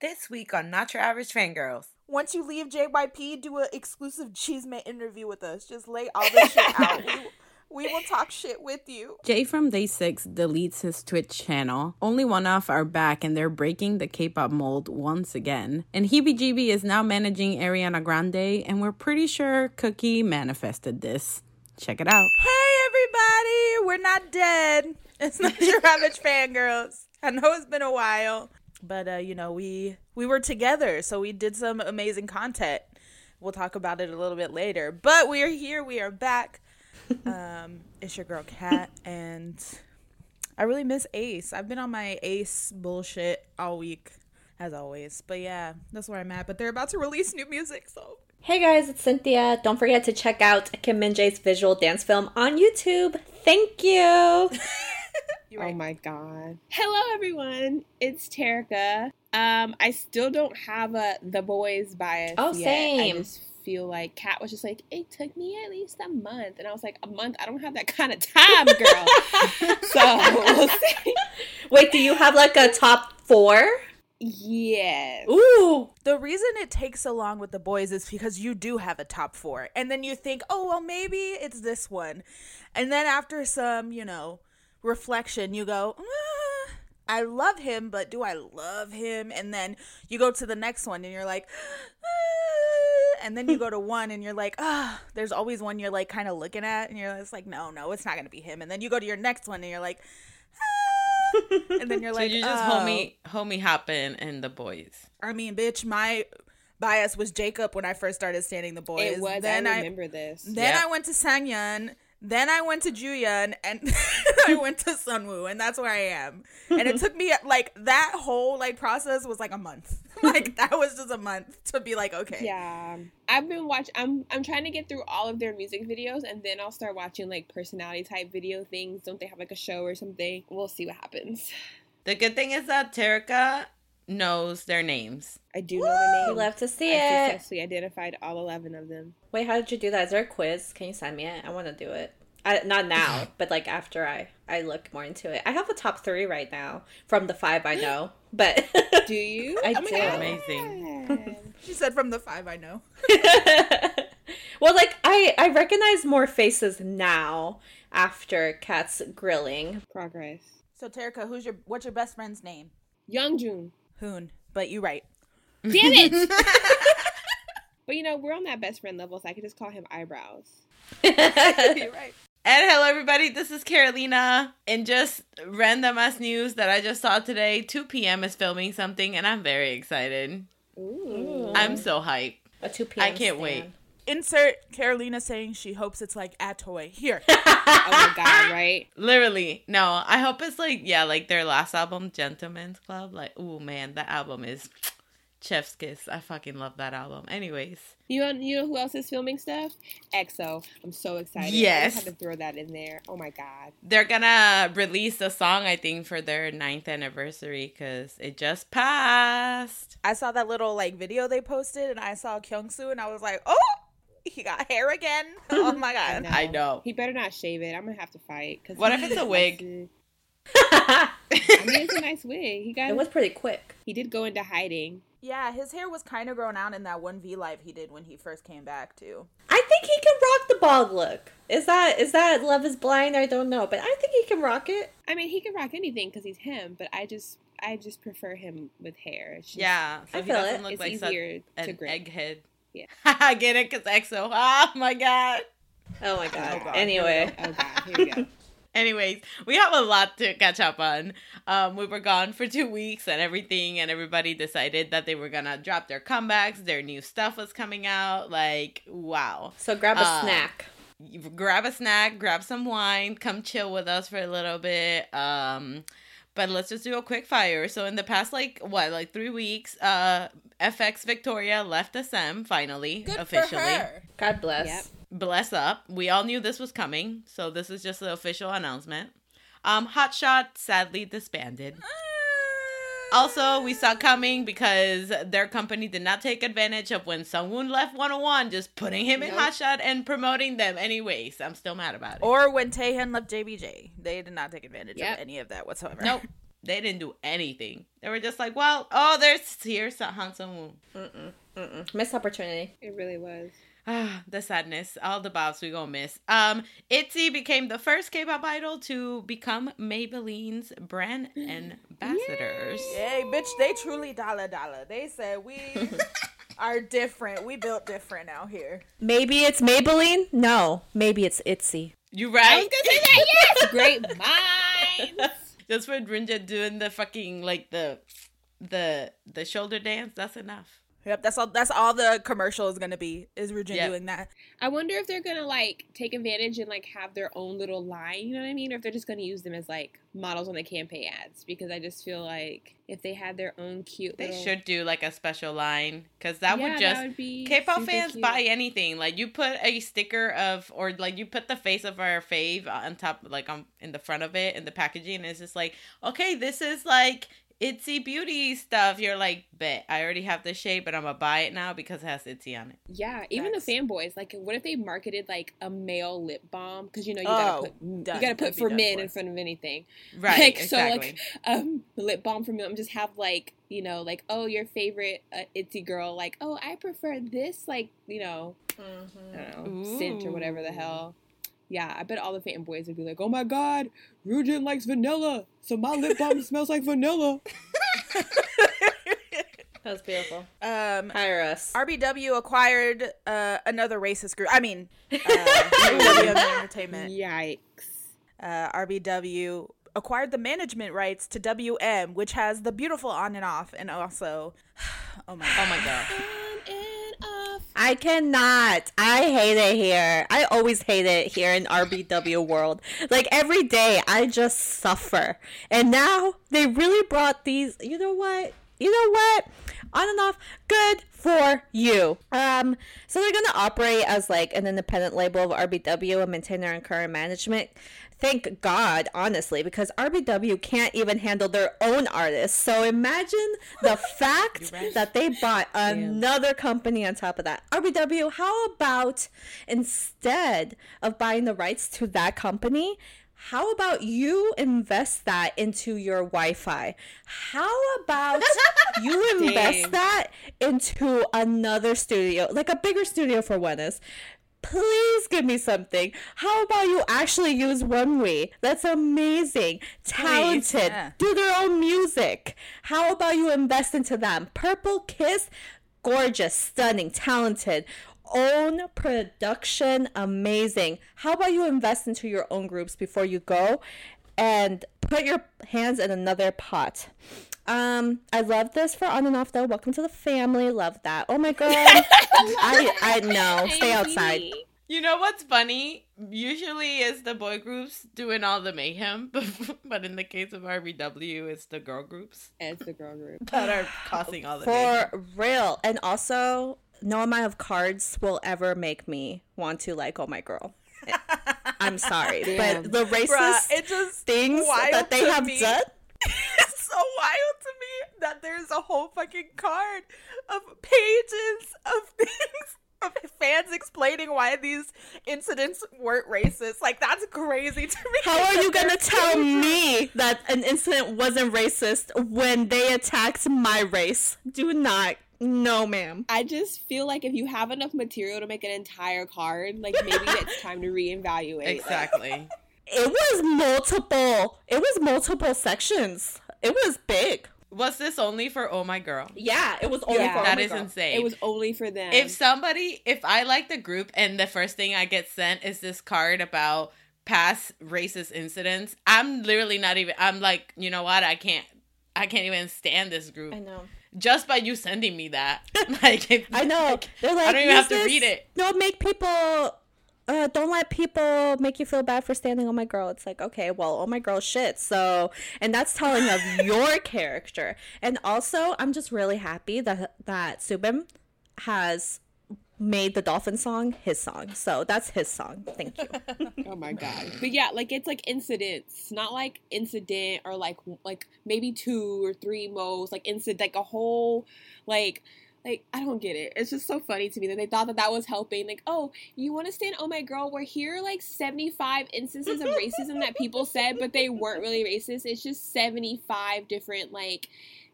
This week on Not Your Average Fangirls. Once you leave JYP, do an exclusive Cheesemate interview with us. Just lay all this shit out. We, we will talk shit with you. Jay from Day 6 deletes his Twitch channel. OnlyOneOf are back and they're breaking the K pop mold once again. And Heebie is now managing Ariana Grande, and we're pretty sure Cookie manifested this. Check it out. Hey, everybody. We're not dead. It's not your average fangirls. I know it's been a while, but uh, you know we we were together, so we did some amazing content. We'll talk about it a little bit later, but we are here. We are back. um, it's your girl Kat, and I really miss Ace. I've been on my Ace bullshit all week, as always. But yeah, that's where I'm at. But they're about to release new music, so Hey guys, it's Cynthia. Don't forget to check out Kim Min Jae's visual dance film on YouTube. Thank you. Oh my god. Hello everyone. It's Terica. Um I still don't have a the boys bias Oh, yet. same. I just feel like Kat was just like, it took me at least a month. And I was like, a month? I don't have that kind of time, girl. so we'll see. Wait, do you have like a top four? Yes. Ooh. The reason it takes so long with the boys is because you do have a top four. And then you think, oh, well, maybe it's this one. And then after some, you know, reflection, you go, "Ah, I love him, but do I love him? And then you go to the next one and you're like, "Ah," and then you go to one and you're like, ah, there's always one you're like kind of looking at and you're just like, no, no, it's not going to be him. And then you go to your next one and you're like, ah, and then you're like, So like, you just oh. homie homie hopping in the boys. I mean, bitch, my bias was Jacob when I first started standing the boys. It was. Then I I, remember this. then Yep. I went to Sangyeon. Then I went to Juyeon, and I went to Sunwoo, and that's where I am. And it took me like that whole like process was like a month. like that was just a month to be like, okay, Yeah, I've been watching. I'm I'm trying to get through all of their music videos, and then I'll start watching like personality type video things. Don't they have like a show or something? We'll see what happens. The good thing is that Terika knows their names. I do know their We names. love to see I it. successfully identified all eleven of them. Wait, how did you do that? Is there a quiz? Can you send me it? I want to do it. I, not now, but like after I I look more into it. I have a top three right now from the five I know, but Do you? I Oh do. Amazing. She said from the five I know. well, like I I recognize more faces now after Kat's grilling. Progress. So Terica, who's your what's your best friend's name? Youngjoon. Hoon. But you right. Damn it! but you know we're on that best friend level, so I could just call him eyebrows. You're right. And hello, everybody. This is Carolina. And just random ass news that I just saw today 2 p.m. is filming something, and I'm very excited. Ooh. I'm so hyped. A two p.m. I can't stand. wait. Insert Carolina saying she hopes it's like Atoy. Here. oh my god! Right? Literally. No, I hope it's like, yeah, like their last album, Gentleman's Club. Like, oh man, that album is chef's kiss. I fucking love that album. Anyways. You know, you know who else is filming stuff? EXO. I'm so excited. I Yes. just had to throw that in there. Oh my god. They're gonna release a song, I think, for their ninth anniversary because it just passed. I saw that little like video they posted, and I saw Kyungsu, and I was like, oh, he got hair again. Oh my god. I know. He better not shave it. I'm gonna have to fight. Cause What if it's a wig? to- I mean, it's a nice wig. He got. it was pretty quick. He did go into hiding. Yeah, his hair was kind of grown out in that one V live he did when he first came back too. I think he can rock the bald look. Is that is that Love Is Blind? I don't know, but I think he can rock it. I mean, he can rock anything because he's him. But I just, I just prefer him with hair. It's just- Yeah, so I he feel doesn't it. look It's like such easier to an grip. egghead. Yeah. I get it because EXO. Oh, oh my god. Oh my god. God. Anyway, Oh god, here we go. Anyways, we have a lot to catch up on. Um, we were gone for two weeks and everything, and everybody decided that they were gonna drop their comebacks. Their new stuff was coming out. Like, wow. so grab a Uh, snack. Grab a snack, grab some wine, come chill with us for a little bit. Um, but let's just do a quick fire. So in the past, like what, like three weeks, uh, f(x) Victoria left SM finally, Good officially. for her. God bless. Yep. Bless up. We all knew this was coming, so this is just the official announcement. Um, Hotshot sadly disbanded. Also, we saw coming because their company did not take advantage of when Sungwoon left 101, just putting him in Nope. Hotshot and promoting them anyways. I'm still mad about it. Or when Taehyun left JBJ, they did not take advantage Yep. of any of that whatsoever. nope. They didn't do anything. They were just like, well, oh, there's here's Han Sung Mm-mm, mm-mm. Missed opportunity. It really was. Ah, the sadness. All the bobs we gonna miss. Um, ITZY became the first K-pop idol to become Maybelline's brand ambassadors. Yay, bitch, they truly Dalla Dalla. They said we are different. We built different out here. Maybe it's Maybelline. No, maybe it's Itzy. You I right? was gonna say that. Yes, great minds. Just for Ryujin doing the fucking like the the the shoulder dance. That's enough. Yep, that's all. That's all the commercial is gonna be. Is Regina Yep. doing that? I wonder if they're gonna like take advantage and like have their own little line. You know what I mean? Or if they're just gonna use them as like models on the campaign ads. Because I just feel like if they had their own cute, They little- should do like a special line because that Yeah, would just would be K-pop fans cute. buy anything. Like you put a sticker of, or like you put the face of our fave on top, like on in the front of it in the packaging. And it's just like, okay, this is like ITZY Beauty stuff. You're like, bet I already have this shade, but I'm gonna buy it now because it has ITZY on it. Yeah, even Facts. the fanboys. Like, what if they marketed like a male lip balm? Because you know you Oh, gotta put done. you gotta That'd put for men for. in front of anything. Right. Like, so, like, exactly. Um, lip balm for men. Just have like you know like oh your favorite uh, ITZY girl. Like oh I prefer this. Like you know I don't know scent or whatever the hell. Yeah, I bet all the fanboys would be like, "Oh my god, Ryujin likes vanilla, so my lip balm smells like vanilla." That was beautiful. Um, Hire us. RBW acquired uh, another racist group. I mean, uh, RBW Entertainment. Yikes! Uh, RBW acquired the management rights to WM, which has the beautiful on and off, and also, oh my Oh my god. I cannot. I hate it here. I always hate it here in RBW world. Like every day, I just suffer. And now they really brought these. You know what? You know what? On and off. Good for you. Um. So they're gonna operate as like an independent label of RBW and maintain their current management. Thank God, honestly, because RBW can't even handle their own artists. So imagine the fact that they bought another company on top of that. RBW, how about instead of buying the rights to that company, how about you invest that into your Wi-Fi? How about you invest Dang. that into another studio, like a bigger studio for Venice? Please give me something. How about you actually use One Runway? That's amazing. Talented. yeah. Do their own music. How about you invest into them? Purple Kiss, gorgeous, stunning, talented. Own production, amazing. How about you invest into your own groups before you go and put your hands in another pot? Um, I love this for on and off though. Welcome to the family. Love that. Oh my god. I I know. Stay outside. You know what's funny? Usually it's the boy groups doing all the mayhem, but, but in the case of RBW, it's the girl groups It's the girl group. that are causing all the mayhem. For real. And also, no amount of cards will ever make me want to like oh my girl. I'm sorry, Damn. but the racist Bruh, it just things that they have me. done. it's so wild to me that there's a whole fucking card of pages of things of fans explaining why these incidents weren't racist. Like that's crazy to me. How are you gonna tell pages. me that an incident wasn't racist when they attacked my race? Do not. No, ma'am. I just feel like if you have enough material to make an entire card, like maybe it's time to reevaluate. Like, Exactly. It was multiple. It was multiple sections. It was big. Was this only for Oh My Girl? Yeah, it was only Yeah. for oh That Oh My is Girl. insane. it was only for them. if somebody, if I like the group and the first thing I get sent is this card about past racist incidents, I'm literally not even, I'm like, you know what? I can't, I can't even stand this group. I know. Just by you sending me that. like, I know. like, They're like, I don't even have to this- read it. Don't make people. Uh, don't let people make you feel bad for standing on my girl. It's like, okay, well, oh my girl, shit. So, and that's telling of your character. And also, I'm just really happy that that Subin has made the dolphin song his song. So that's his song. Thank you. oh my god. But yeah, like it's like incidents, not like incident or like like maybe two or three most like incident like a whole like Like, I don't get it. It's just so funny to me that they thought that that was helping. Like, oh, you want to stand? Oh my girl, we're here like 75 instances of racism that people said, but they weren't really racist. It's just 75 different, like,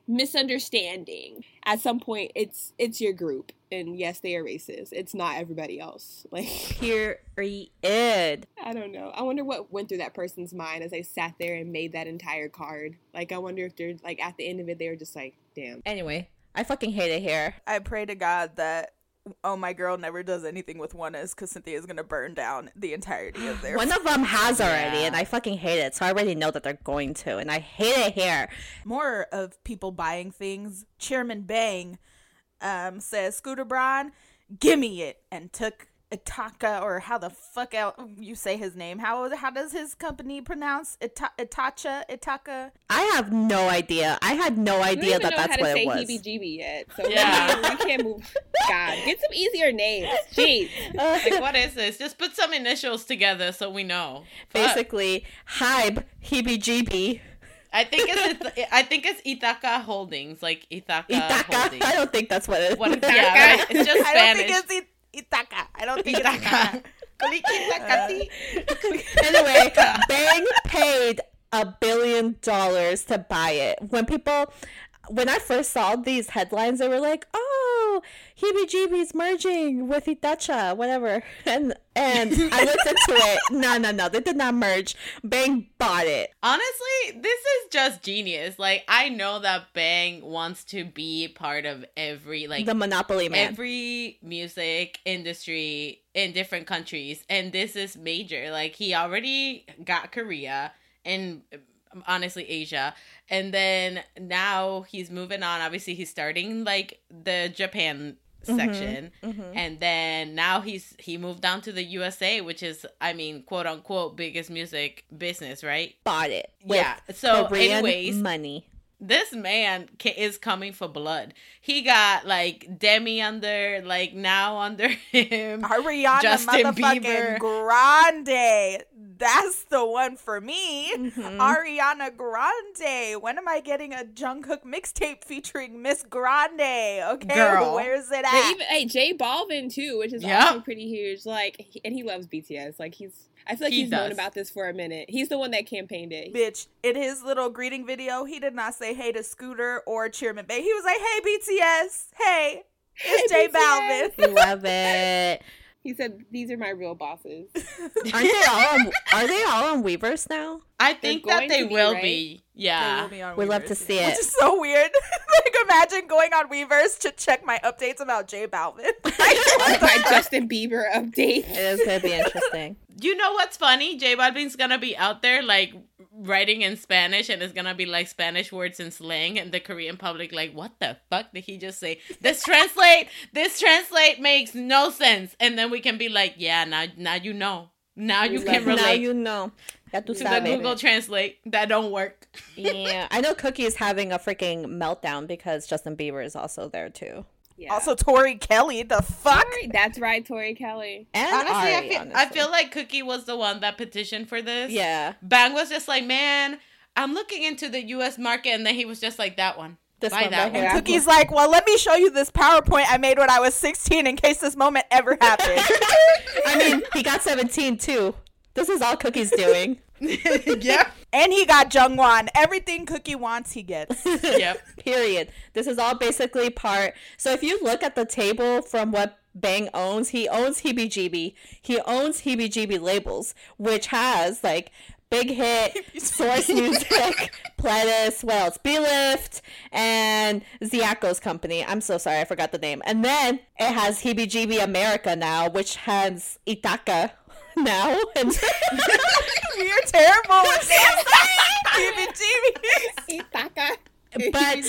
misunderstanding at some point it's it's your group and yes they are racist it's not everybody else like Period. i don't know i wonder what went through that person's mind as they sat there and made that entire card like i wonder if they're like at the end of it they were just like damn Anyway, I fucking hate it here. I pray to God that oh my girl never does anything with ONEUS because Cynthia is gonna burn down the entirety of their One of them has already, Yeah. and I fucking hate it. So I already know that they're going to, and I hate it here. more of people buying things. Chairman Bang um, says, Scooter Braun, gimme it, and took Itaka, or how the fuck out you say his name. How how does his company pronounce Ita- Itacha? Itaka? I have no idea. I had no idea that that's what it was. heebie-jeebie yet so Yeah. yeah we can't move god get some easier names jeez Like, what is this? Just put some initials together so we know. Fuck. Basically, Hybe, heebie-jeebie, I think it's I think it's Ithaca Holdings, like Ithaca, Ithaca. Holdings. I don't think that's what it is. What, yeah, right? it's just I don't Spanish. think it's I- Itaka. I don't think Ithaca. Itaka. Uh, anyway, Bang paid a billion dollars to buy it. When people, when I first saw these headlines, they were like, "Oh, Heebie Jeebies merging with Itacha, whatever," and and I listened to it. No, no, no, they did not merge. Bang bought it. Honestly, this is just genius. Like I know that Bang wants to be part of every like the Monopoly man. every music industry in different countries and this is major like he already got korea and honestly asia and then now he's moving on obviously he's starting like the japan mm-hmm. section mm-hmm. and then now he's he moved down to the usa which is i mean quote unquote biggest music business right bought it. Yeah so Korean anyways money. this man is coming for blood. He got like Demi under, like now under him. Ariana Justin motherfucking Bieber. Grande. That's the one for me. Mm-hmm. Ariana Grande. When am I getting a Jungkook mixtape featuring Miss Grande? Okay, Girl. where's it at? even hey J Balvin too, which is Yep. also pretty huge. Like, and he loves BTS. Like he's, I feel like He he's known about this for a minute. He's the one that campaigned it. Bitch, in his little greeting video, he did not say hey to Scooter or Chairman Bay. He was like, hey BTS, hey, it's Hey, J Balvin. Love it. He said, "These are my real bosses." Aren't they all? On, are they all on Weverse now? I think that they to be, will right? be. They Yeah. will be on We love to Weverse, see Which it. is so weird. like, imagine going on Weverse to check my updates about J Balvin. my Justin Bieber update. It is gonna be interesting. You know what's funny? J Balvin's gonna be out there like writing in Spanish and it's gonna be like Spanish words and slang and the Korean public like, what the fuck did he just say? This translate this translate makes no sense. And then we can be like, yeah, now now you know. Now you can relate now you know. To the. Google Translate that don't work. Yeah, I know Cookie is having a freaking meltdown because Justin Bieber is also there too. Yeah. Also, Tori Kelly, the fuck? Tori- that's right, Tori Kelly. And Honestly, I Ari, feel I feel like Cookie was the one that petitioned for this. yeah, Bang was just like, man, I'm looking into the U.S. market, and then he was just like, that one. This Buy one that right one. here. Cookie's like, well, let me show you this PowerPoint I made when I was 16 in case this moment ever happened. I mean, he got 17 too. This is all Cookie's doing. yep. And he got Jungwon. Everything Cookie wants, he gets. Yep. Period. This is all basically part. So if you look at the table from what Bang owns, he owns Heebie Jeebie. He owns Heebie Jeebie labels, which has like Big Hit, Source Music, Pledis, what else? Belift, and Zico's company. I'm so sorry, I forgot the name. And then it has Heebie Jeebie America now, which has Itaka now. And You're terrible with names. Jimmy but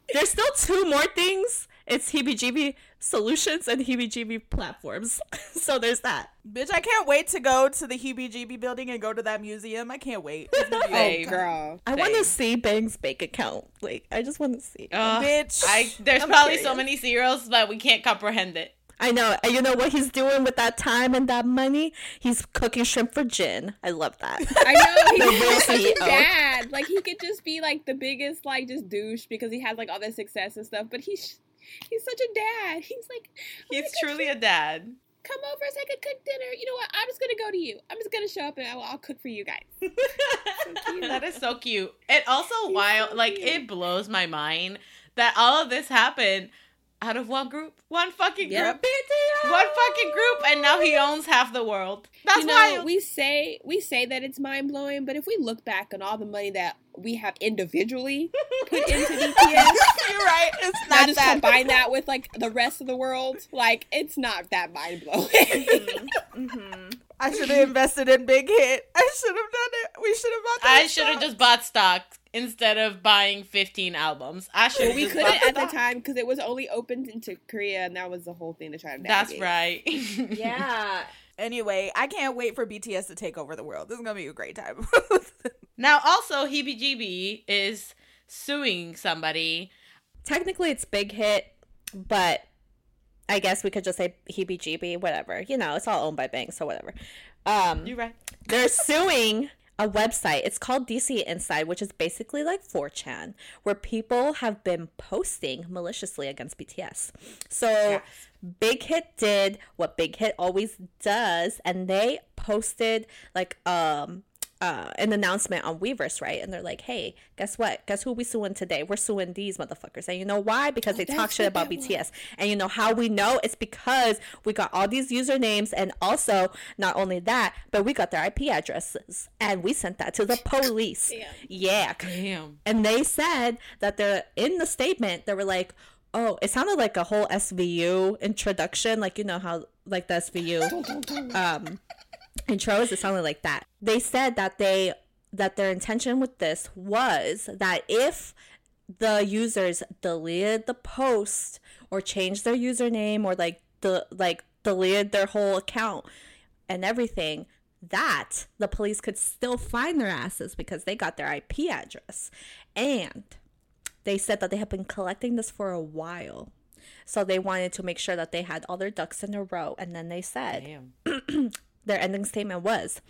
there's still two more things. It's Heebie Jeebie Solutions and Heebie Jeebie Platforms. so there's that. Bitch, I can't wait to go to the Heebie Jeebie building and go to that museum. I can't wait. It's gonna be Oh, girl. I want to Same. see Bang's bank account. Like, I just want to see. Ugh, Bitch. I there's I'm probably so many cereals that we can't comprehend it. I know. And you know what he's doing with that time and that money? He's cooking shrimp for Jin. I love that. I know he's such a CEO. dad. Like he could just be like the biggest like just douche because he has like all this success and stuff. But he's He's such a dad. He's like, oh He's truly a dad. come over so I can cook dinner. You know what? I'm just gonna go to you. I'm just gonna show up and I'll, I'll cook for you guys. cute. that is so cute. It also wild, so like it blows my mind that all of this happened out of one group, one fucking Yep. group, one fucking group, and now he owns half the world. That's you know, wild. we say we say that it's mind blowing, but if we look back on all the money that we have individually put into BTS, You're right. It's not just that. combine that with like the rest of the world, like it's not that mind blowing. Mhm. I should have invested in Big Hit. I should have done it. We should have bought that. I should have just bought stock instead of buying 15 albums. I should well, we couldn't bought at the time because it was only opened into Korea, and that was the whole thing to try to. That's right. Yeah. Anyway, I can't wait for BTS to take over the world. This is gonna be a great time. Now, also, Hebe Heebie is suing somebody. Technically, it's Big Hit, but I guess we could just say Hebe Jeebie, whatever. You know, it's all owned by banks, so whatever. Um, You're right. they're suing a website. It's called DC Inside, which is basically like 4chan, where people have been posting maliciously against BTS. So Big Hit did what Big Hit always does, and they posted like um uh, an announcement on Weverse, right? And they're like, "Hey, guess what? Guess who we suing today? We're suing these motherfuckers." And you know why? Because they talk shit about was. BTS. And you know how we know? It's because we got all these usernames, and also not only that, but we got their IP addresses, and we sent that to the police. Damn. Yeah, Damn. and they said that they're in the statement they were like oh it sounded like a whole svu introduction like you know how like the svu um intros it sounded like that they said that they that their intention with this was that if the users deleted the post or changed their username or like the like deleted their whole account and everything that the police could still find their asses because they got their IP address. And they said that they have been collecting this for a while. So they wanted to make sure that they had all their ducks in a row. And then they said. their ending statement was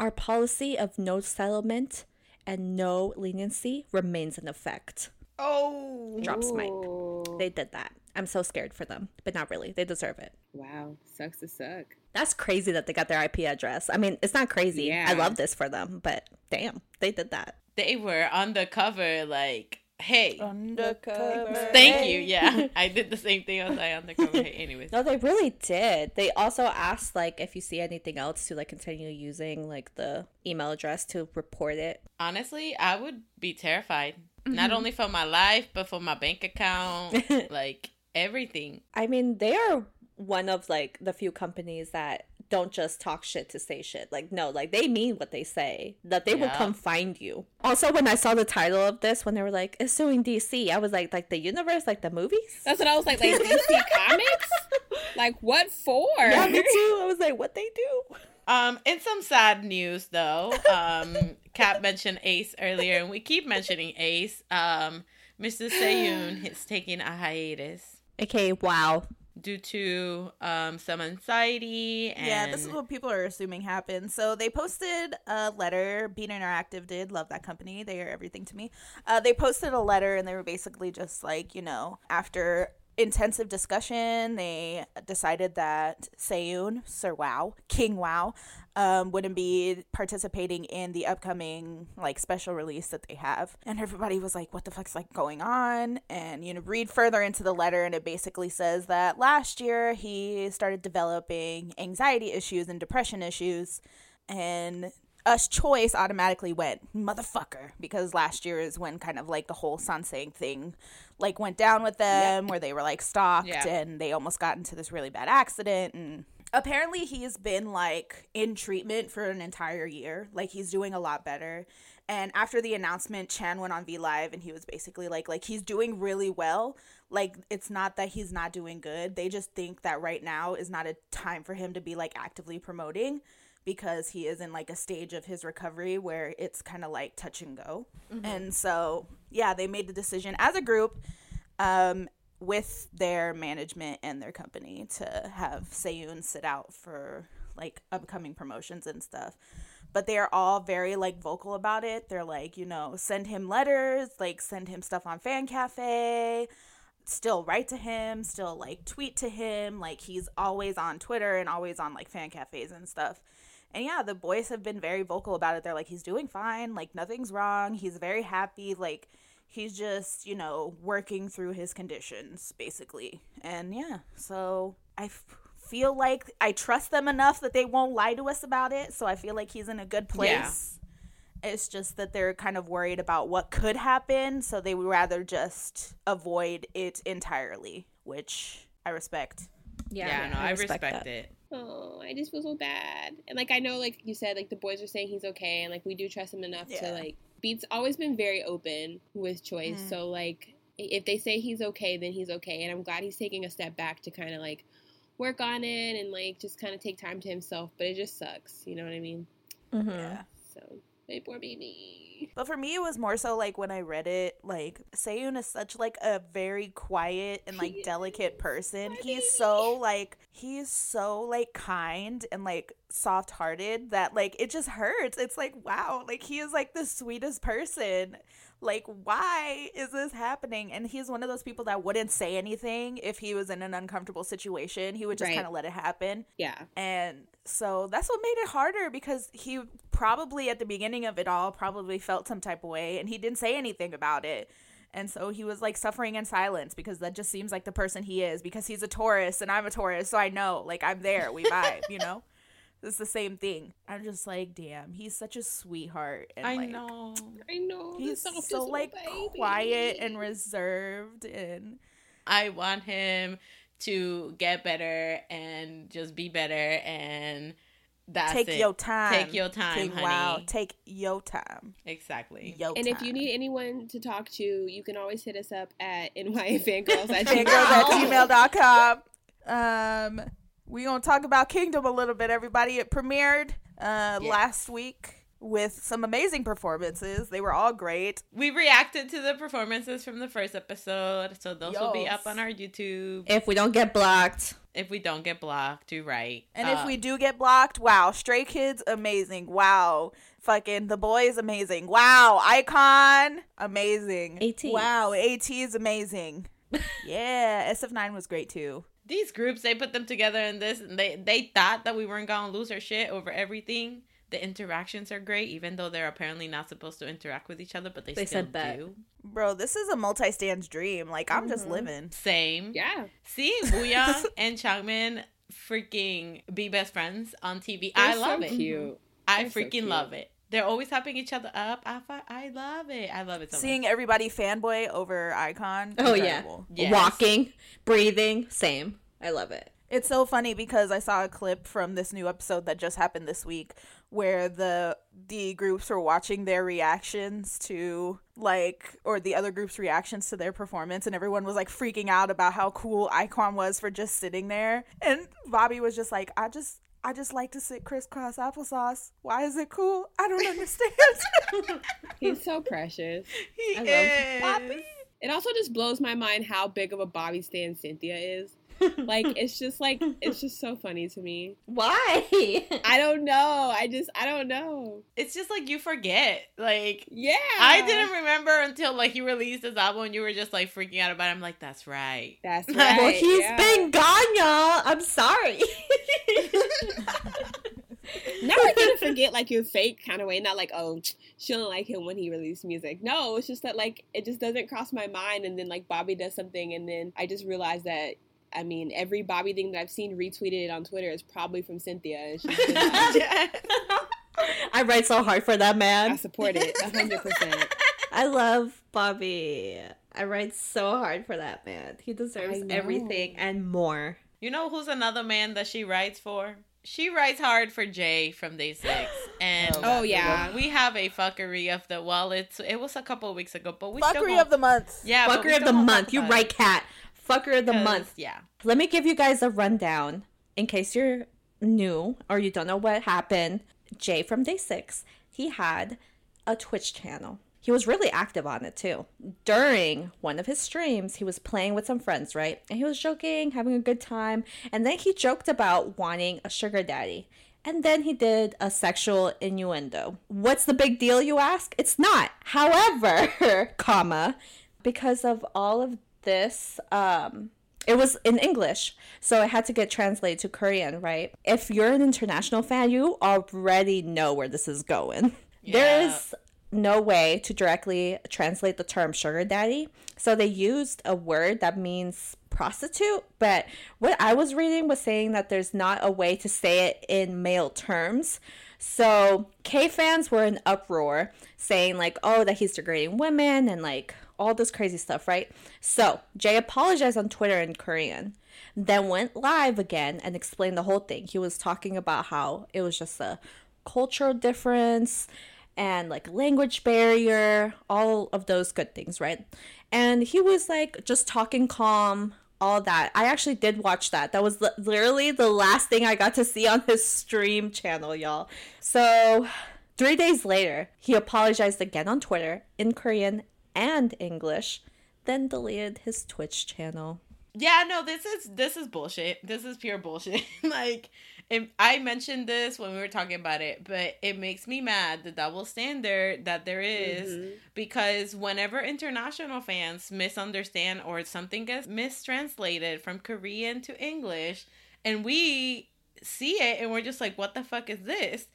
Our policy of no settlement and no leniency remains in effect. oh, Drops mic. They did that. I'm so scared for them, but not really. They deserve it. Wow, sucks to suck. That's crazy that they got their IP address. I mean, it's not crazy. Yeah. I love this for them, but damn, they did that. They were on the cover, like, hey, undercover. thank you. Yeah, I did the same thing. I was like, on the cover. Hey, anyways. No, they really did. They also asked like if you see anything else to like continue using like the email address to report it. Honestly, I would be terrified. Not mm-hmm. only for my life, but for my bank account, like everything. I mean, they are one of like the few companies that don't just talk shit to say shit. Like no, like they mean what they say. That they will come find you. Also, when I saw the title of this, when they were like, "It's suing DC," I was like, "Like the universe, like the movies." That's what I was like. Like DC Comics, like what for? yeah, me too. I was like, "What they do?" Um, in some sad news though, um, Kat mentioned Ace earlier, and we keep mentioning Ace. Um, Mr. Seyun is taking a hiatus Okay, wow. Due to um some anxiety and Yeah, this is what people are assuming happened. So they posted a letter. Beat Interactive did love that company. They are everything to me. Uh, they posted a letter, and they were basically just like, you know, after intensive discussion, they decided that Seyun, Sir Wow, King Wow, um, wouldn't be participating in the upcoming like special release that they have. And everybody was like, "What the fuck's like going on?" And you know, read further into the letter, and it basically says that last year he started developing anxiety issues and depression issues, and us choice automatically went motherfucker because last year is when kind of like the whole sasaeng thing like went down with them where they were like stalked Yeah. and they almost got into this really bad accident and apparently he's been like in treatment for an entire year. Like he's doing a lot better. And after the announcement chan went on v live and he was basically like like he's doing really well. Like it's not that he's not doing good. They just think that right now is not a time for him to be like actively promoting because he is in like a stage of his recovery where it's kind of like touch and go. And so, yeah, they made the decision as a group um, with their management and their company to have Seyun sit out for like upcoming promotions and stuff. But they are all very like vocal about it. They're like, you know, send him letters, like send him stuff on Fan Cafe. still write to him, still like tweet to him. Like he's always on Twitter and always on like fan cafes and stuff. And yeah, the boys have been very vocal about it. They're like, he's doing fine. Like nothing's wrong. He's very happy. Like he's just, you know, working through his conditions basically. And yeah, so I f- feel like I trust them enough that they won't lie to us about it. So I feel like he's in a good place. It's just that they're kind of worried about what could happen, so they would rather just avoid it entirely, which I respect. Yeah, no, I respect, that. it. Oh, I just feel so bad. And like I know, like you said, like the boys are saying he's okay, and like we do trust him enough to like. Beats always been very open with choice, Mm. so like if they say he's okay, then he's okay, and I'm glad he's taking a step back to kind of like work on it and like just kind of take time to himself. But it just sucks, you know what I mean? Mhm. Yeah. So, my poor baby. But for me, it was more so like when I read it, like Seyun is such like a very quiet and like delicate person. He's so like he's so like kind and like soft hearted that like it just hurts. It's like wow, like he is like the sweetest person. Like why is this happening? And he's one of those people that wouldn't say anything if he was in an uncomfortable situation. He would just Right. kind of let it happen. Yeah. And so that's what made it harder because he probably at the beginning of it all probably felt some type of way and he didn't say anything about it. And so he was like suffering in silence because that just seems like the person he is because he's a Taurus and I'm a Taurus. So I know, like, I'm there. We vibe, you know? It's the same thing. I'm just like, damn, he's such a sweetheart. And, I like, know. I know. He's so like baby. quiet and reserved and I want him to get better and just be better and that's take it. your time. Take your time, Take- honey. Wow, take your time. Exactly. Yo And if you need anyone to talk to, you can always hit us up at nyfangirls at fangirls at gmail. gmail.com. Um, we're gonna talk about Kingdom a little bit, everybody. It premiered uh, Yes. last week with some amazing performances. They were all great. We reacted to the performances from the first episode, so those will be up on our YouTube If we don't get blocked, if we don't get blocked. Do right. And Uh, if we do get blocked, wow, Stray Kids amazing. Wow. Fucking The Boys amazing. Wow, iKON amazing. AT. Wow, AT is amazing. yeah, SF9 was great too. these groups, they put them together in this, and they they thought that we weren't gonna lose our shit over everything. The interactions are great, even though they're apparently not supposed to interact with each other, but they, They still said that. do. Bro, this is a multi-stands dream. Like I'm just Mhm. living. Same. Yeah. Seeing Booyah and Changmin freaking be best friends on TV, I They're love so it. cute. I They're so freaking cute. love it. They're always hyping each other up. I fi- I love it. I love it so Seeing much. everybody fanboy over iKON. oh yeah. Yes. walking, breathing, same. I love it. It's so funny because I saw a clip from this new episode that just happened this week where the the groups were watching their reactions to like or the other groups reactions to their performance and everyone was like freaking out about how cool iKON was for just sitting there and Bobby was just like I just I just like to sit crisscross applesauce. Why is it cool? I don't understand. He's so precious. He I love is. Bobby. It also just blows my mind how big of a Bobby stan Cynthia is. Like it's just like it's just so funny to me. Why? I don't know. I just I don't know. It's just like you forget. Like Yeah. I didn't remember until like he released his album and you were just like freaking out about it. I'm like, that's right. That's right. well, he's yeah. been gone, y'all. I'm sorry. Not like you to forget like your fake kind of way, not like, oh, she don't like him when he released music. No, it's just that like it just doesn't cross my mind and then like Bobby does something and then I just realize that I mean every Bobby thing that I've seen retweeted on Twitter is probably from Cynthia and she's I write so hard for that man. I support it hundred percent. I love Bobby. I write so hard for that man. He deserves everything and more. You know who's another man that she writes for? She writes hard for Jay from Day Six, and Oh yeah. we have a fuckery of the well. It's it was a couple of weeks ago, but we Fuckery won't- of the month. yeah, fuckery of the won't month. You about right, it, cat. Fucker of the month. Yeah, Let me give you guys a rundown in case you're new or you don't know what happened. Jay from Day Six, he had a Twitch channel. He was really active on it too. During one of his streams, he was playing with some friends, right? And he was joking, having a good time. And then he joked about wanting a sugar daddy. And then he did a sexual innuendo. What's the big deal, you ask? It's not. However, comma, because of all of this um it was in English, so it had to get translated to Korean, right? If you're an international fan, you already know where this is going. There Yeah. is no way to directly translate the term sugar daddy, so they used a word that means prostitute, but what I was reading was saying that there's not a way to say it in male terms. So K fans were in uproar saying like, oh, that he's degrading women and like all this crazy stuff, right? So Jay apologized on Twitter in Korean, then went live again and explained the whole thing. He was talking about how it was just a cultural difference and like language barrier, all of those good things, right? And he was like just talking calm, all that. I actually did watch that. That was li- literally the last thing I got to see on his stream channel, y'all. So, three days later, he apologized again on Twitter in Korean and English, then deleted his Twitch channel. Yeah, no, this is this is bullshit. This is pure bullshit. like, it, I mentioned this when we were talking about it, but it makes me mad the double standard that there is, mm-hmm. because whenever international fans misunderstand or something gets mistranslated from Korean to English, and we see it and we're just like, what the fuck is this?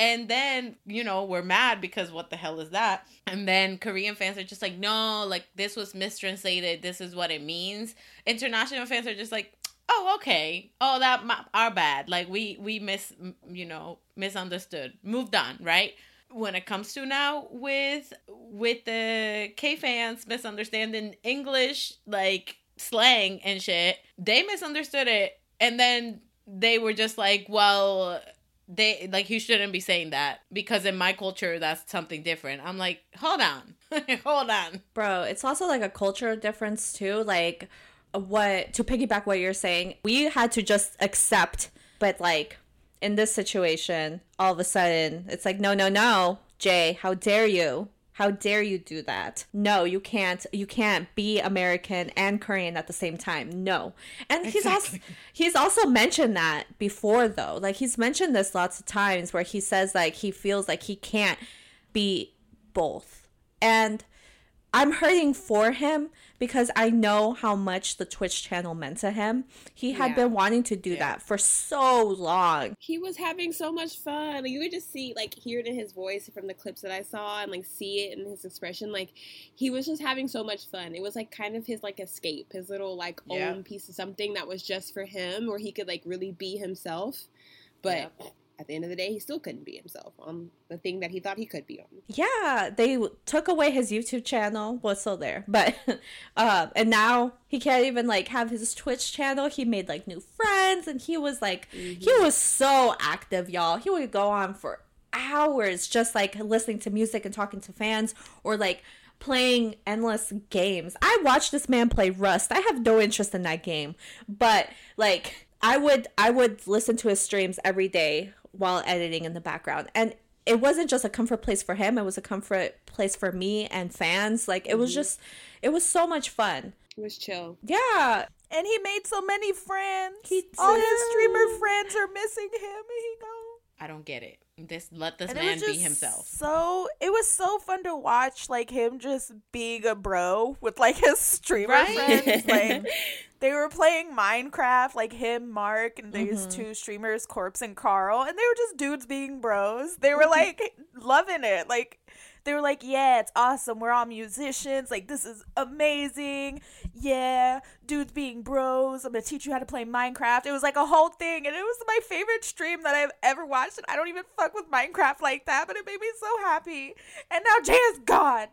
And then, you know, we're mad because what the hell is that? And then Korean fans are just like, no, like this was mistranslated. This is what it means. International fans are just like, oh, okay. Oh, that my, our bad. Like we we mis you know misunderstood. Moved on, right? When it comes to now with with the K fans misunderstanding English like slang and shit, they misunderstood it, and then they were just like, well they like you shouldn't be saying that because in my culture that's something different. I'm like, hold on, hold on. Bro, it's also like a cultural difference too. Like, what to piggyback what you're saying, we had to just accept, but like in this situation, all of a sudden, it's like, no, no, no, Jay, how dare you? How dare you do that? No, you can't. You can't be American and Korean at the same time. No. And he's also he's also mentioned that before though. Like he's mentioned this lots of times where he says like he feels like he can't be both. And I'm hurting for him because I know how much the Twitch channel meant to him. He had Yeah. been wanting to do that for so long. he was having so much fun. Like, you could just see, like, hear it in his voice from the clips that I saw, and like see it in his expression. Like, he was just having so much fun. It was like kind of his like escape, his little like Yeah. own piece of something that was just for him, where he could like really be himself. But at the end of the day, he still couldn't be himself on the thing that he thought he could be on. Yeah, they took away his YouTube channel. Was still there, but uh, and now he can't even like have his Twitch channel. He made like new friends, and he was like, he was so active, y'all. He would go on for hours just like listening to music and talking to fans, or like playing endless games. I watched this man play Rust. I have no interest in that game, but like I would I would listen to his streams every day while editing in the background. And it wasn't just a comfort place for him, it was a comfort place for me and fans. Like it was mm-hmm. just it was so much fun. It was chill. Yeah. And he made so many friends. He All his did. streamer friends are missing him. And he go. I don't get it. This let this And man be himself. So it was so fun to watch, like him just being a bro with like his streamer Right? friends. Like they were playing Minecraft, like him, Mark, and these Mm-hmm. two streamers, Corpse and Carl, and they were just dudes being bros. They were like loving it. Like they were like, "Yeah, it's awesome. We're all musicians. Like this is amazing. Yeah, dudes being bros. I'm gonna teach you how to play Minecraft." It was like a whole thing, and it was my favorite stream that I've ever watched. And I don't even fuck with Minecraft like that, but it made me so happy. And now Jay is gone.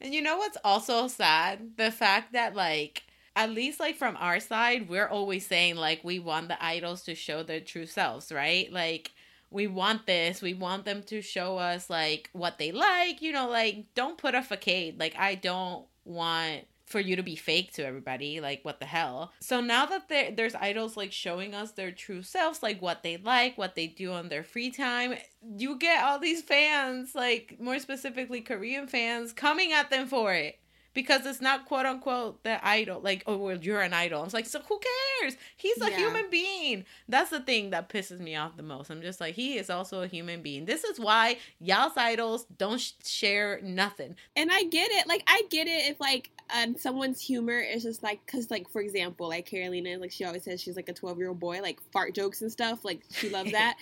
And you know what's also sad? The fact that like at least like from our side, we're always saying like we want the idols to show their true selves, right? Like we want this, we want them to show us like what they like, you know, like don't put a facade. Like I don't want for you to be fake to everybody. Like what the hell? So now that there, there's idols like showing us their true selves like what they like what they do on their free time you get all these fans like more specifically korean fans coming at them for it because it's not quote unquote the idol. Like, oh, well, you're an idol. It's like, so who cares? He's a Yeah. human being. That's the thing that pisses me off the most. I'm just like, he is also a human being. This is why y'all's idols don't sh- share nothing. And I get it. Like I get it if like um, someone's humor is just like because like for example like Carolina like she always says she's like a twelve year old boy like fart jokes and stuff like she loves that.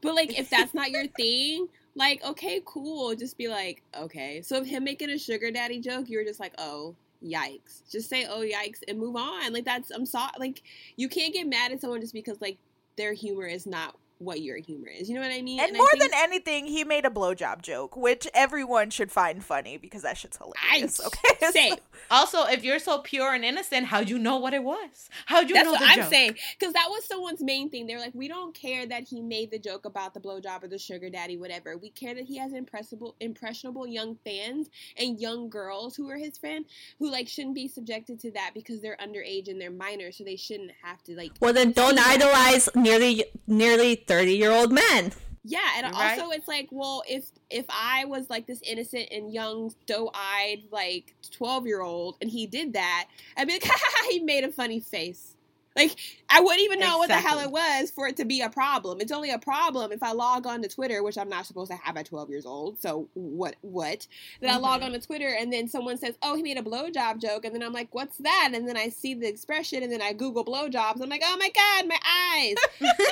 but like if that's not your thing. Like, okay, cool. Just be like, okay. So if him making a sugar daddy joke, you were just like, oh, yikes. Just say, oh, yikes, and move on. Like, that's, I'm sorry. Like, you can't get mad at someone just because, like, their humor is not what your humor is. You know what I mean? And I more think- than anything, he made a blowjob joke, which everyone should find funny because that shit's hilarious. I okay, say, Also, if you're so pure and innocent, how'd you know what it was? How'd you That's know what the I'm joke? saying. Because that was someone's main thing. They're like, we don't care that he made the joke about the blowjob or the sugar daddy, whatever. We care that he has impressible, impressionable young fans and young girls who are his friend who like shouldn't be subjected to that because they're underage and they're minors, so they shouldn't have to like. Well, then don't idolize nearly nearly thirty year old men. Yeah, and right. also it's like, well, if if I was like this innocent and young, doe-eyed, like twelve year old, and he did that, I'd be like, ha ha ha, he made a funny face. Like I wouldn't even know what the hell it was for it to be a problem. It's only a problem if I log on to Twitter, which I'm not supposed to have at 12 years old. So what? What? Then I log mm-hmm. on to Twitter, and then someone says, "Oh, he made a blowjob joke," and then I'm like, "What's that?" And then I see the expression, and then I Google blowjobs. I'm like, "Oh my god, my eyes!"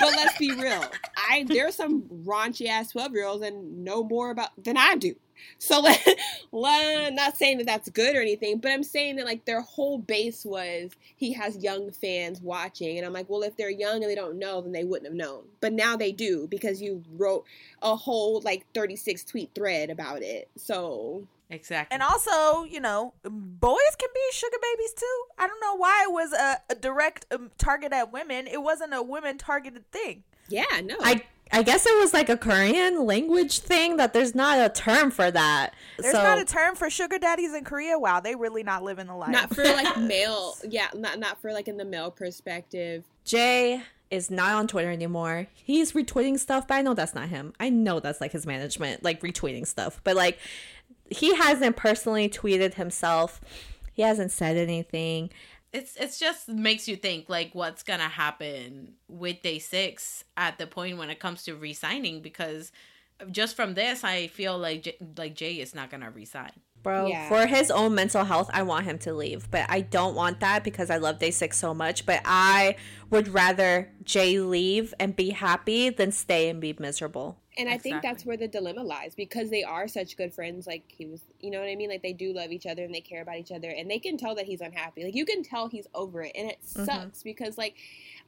but let's be real. I there's some raunchy ass 12 year olds and know more about than I do. So let, let- not saying that that's good or anything, but I'm saying that like their whole base was he has young fans watching, and I'm like, well, if they're young and they don't know, then they wouldn't have known. But now they do because you wrote a whole like 36 tweet thread about it. So Exactly. And also, you know, boys can be sugar babies too. I don't know why it was a, a direct um, target at women. It wasn't a women targeted thing. yeah, no, I I guess it was like a Korean language thing that there's not a term for that. There's so not a term for sugar daddies in Korea. Wow, they really not living the life. not for like male. Yeah, not not for like in the male perspective. Jae is not on Twitter anymore. He's retweeting stuff, but I know that's not him. I know that's like his management, like retweeting stuff. But like he hasn't personally tweeted himself. He hasn't said anything. It's it's just makes you think like what's gonna happen with day six at the point when it comes to resigning because just from this I feel like J- like Jae is not gonna resign. Bro, Yeah. for his own mental health, I want him to leave. But I don't want that because I love Day 6 so much. But I would rather Jae leave and be happy than stay and be miserable. And I think that's where the dilemma lies because they are such good friends. Like he was, you know what I mean? Like they do love each other and they care about each other, and they can tell that he's unhappy. Like you can tell he's over it, and it mm-hmm. sucks because like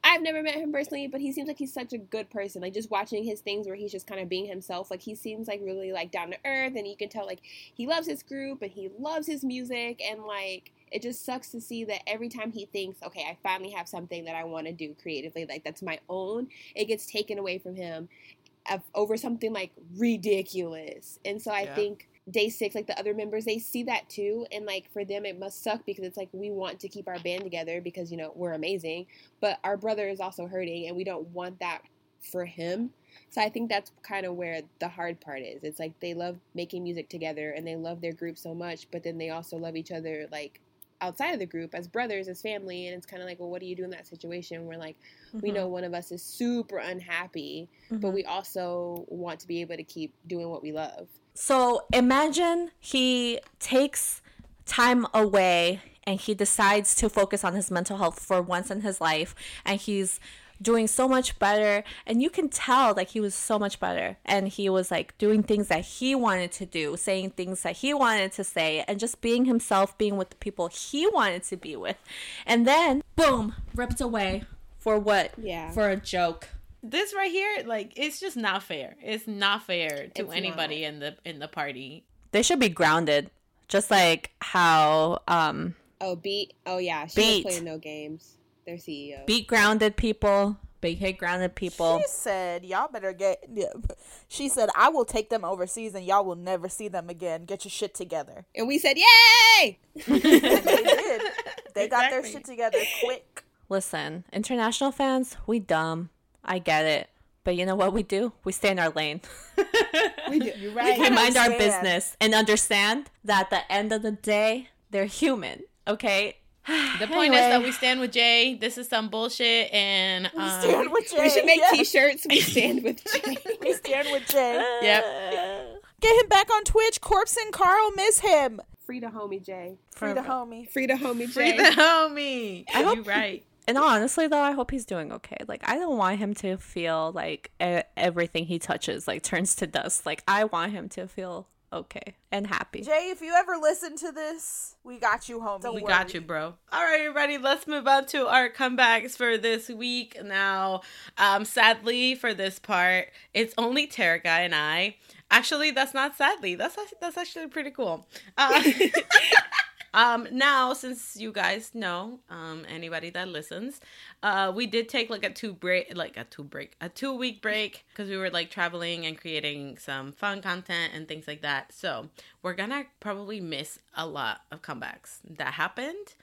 I've never met him personally, but he seems like he's such a good person. Like just watching his things where he's just kind of being himself. Like he seems like really like down to earth, and you can tell like he loves his group and he loves his music, and like it just sucks to see that every time he thinks, okay, I finally have something that I want to do creatively, like that's my own, it gets taken away from him over something like ridiculous. And so I Yeah. think day six, like the other members, they see that too. And like for them, it must suck because it's like we want to keep our band together because, you know, we're amazing. But our brother is also hurting and we don't want that for him. So I think that's kind of where the hard part is. It's like they love making music together and they love their group so much, but then they also love each other like outside of the group as brothers, as family. And it's kind of like, well, what do you do in that situation where like we know mm-hmm. one of us is super unhappy, but mm-hmm. we also want to be able to keep doing what we love. So imagine he takes time away and he decides to focus on his mental health for once in his life and he's doing so much better and you can tell like he was so much better and he was like doing things that he wanted to do saying things that he wanted to say and just being himself being with the people he wanted to be with and then boom ripped away for what Yeah. for a joke This right here, like it's just not fair. It's not fair to It's anybody in the in the party. they should be grounded just like how um Oh, Beat. Oh, yeah. She Beat. was playing no games. Their CEO. beat grounded people, big hit grounded people. She said, "Y'all better get." Yeah. She said, "I will take them overseas, and y'all will never see them again. Get your shit together." And we said, Yay! They did. They got their shit together quick. Listen, international fans, we dumb. I get it. But you know what we do? We stay in our lane. we do. You're right. we mind our business and understand that at the end of the day, They're human, okay? The point is that we stand with Jae. This is some bullshit, and um, stand with Jae. We should make yes. T-shirts. We stand with Jae. We stand with Jae. Yep. Get him back on Twitch. Corpse and Carl miss him. Free to homie Jae. Free the homie. Free to homie free Jae. the homie. I hope- you right. And honestly, though, I hope he's doing okay. Like, I don't want him to feel like e- everything he touches like turns to dust. Like, I want him to feel okay and happy. Jae, if you ever listen to this, we got you, home. We worry. got you, bro. All right, everybody, let's move on to our comebacks for this week. Now, um, sadly for this part, it's only Terika and I. Actually, that's not sadly. That's that's actually pretty cool. Uh, um, now, since you guys know, um, anybody that listens, uh, we did take like a two break, like a two break, a two week break because we were like traveling and creating some fun content and things like that. So we're gonna probably miss a lot of comebacks that happened,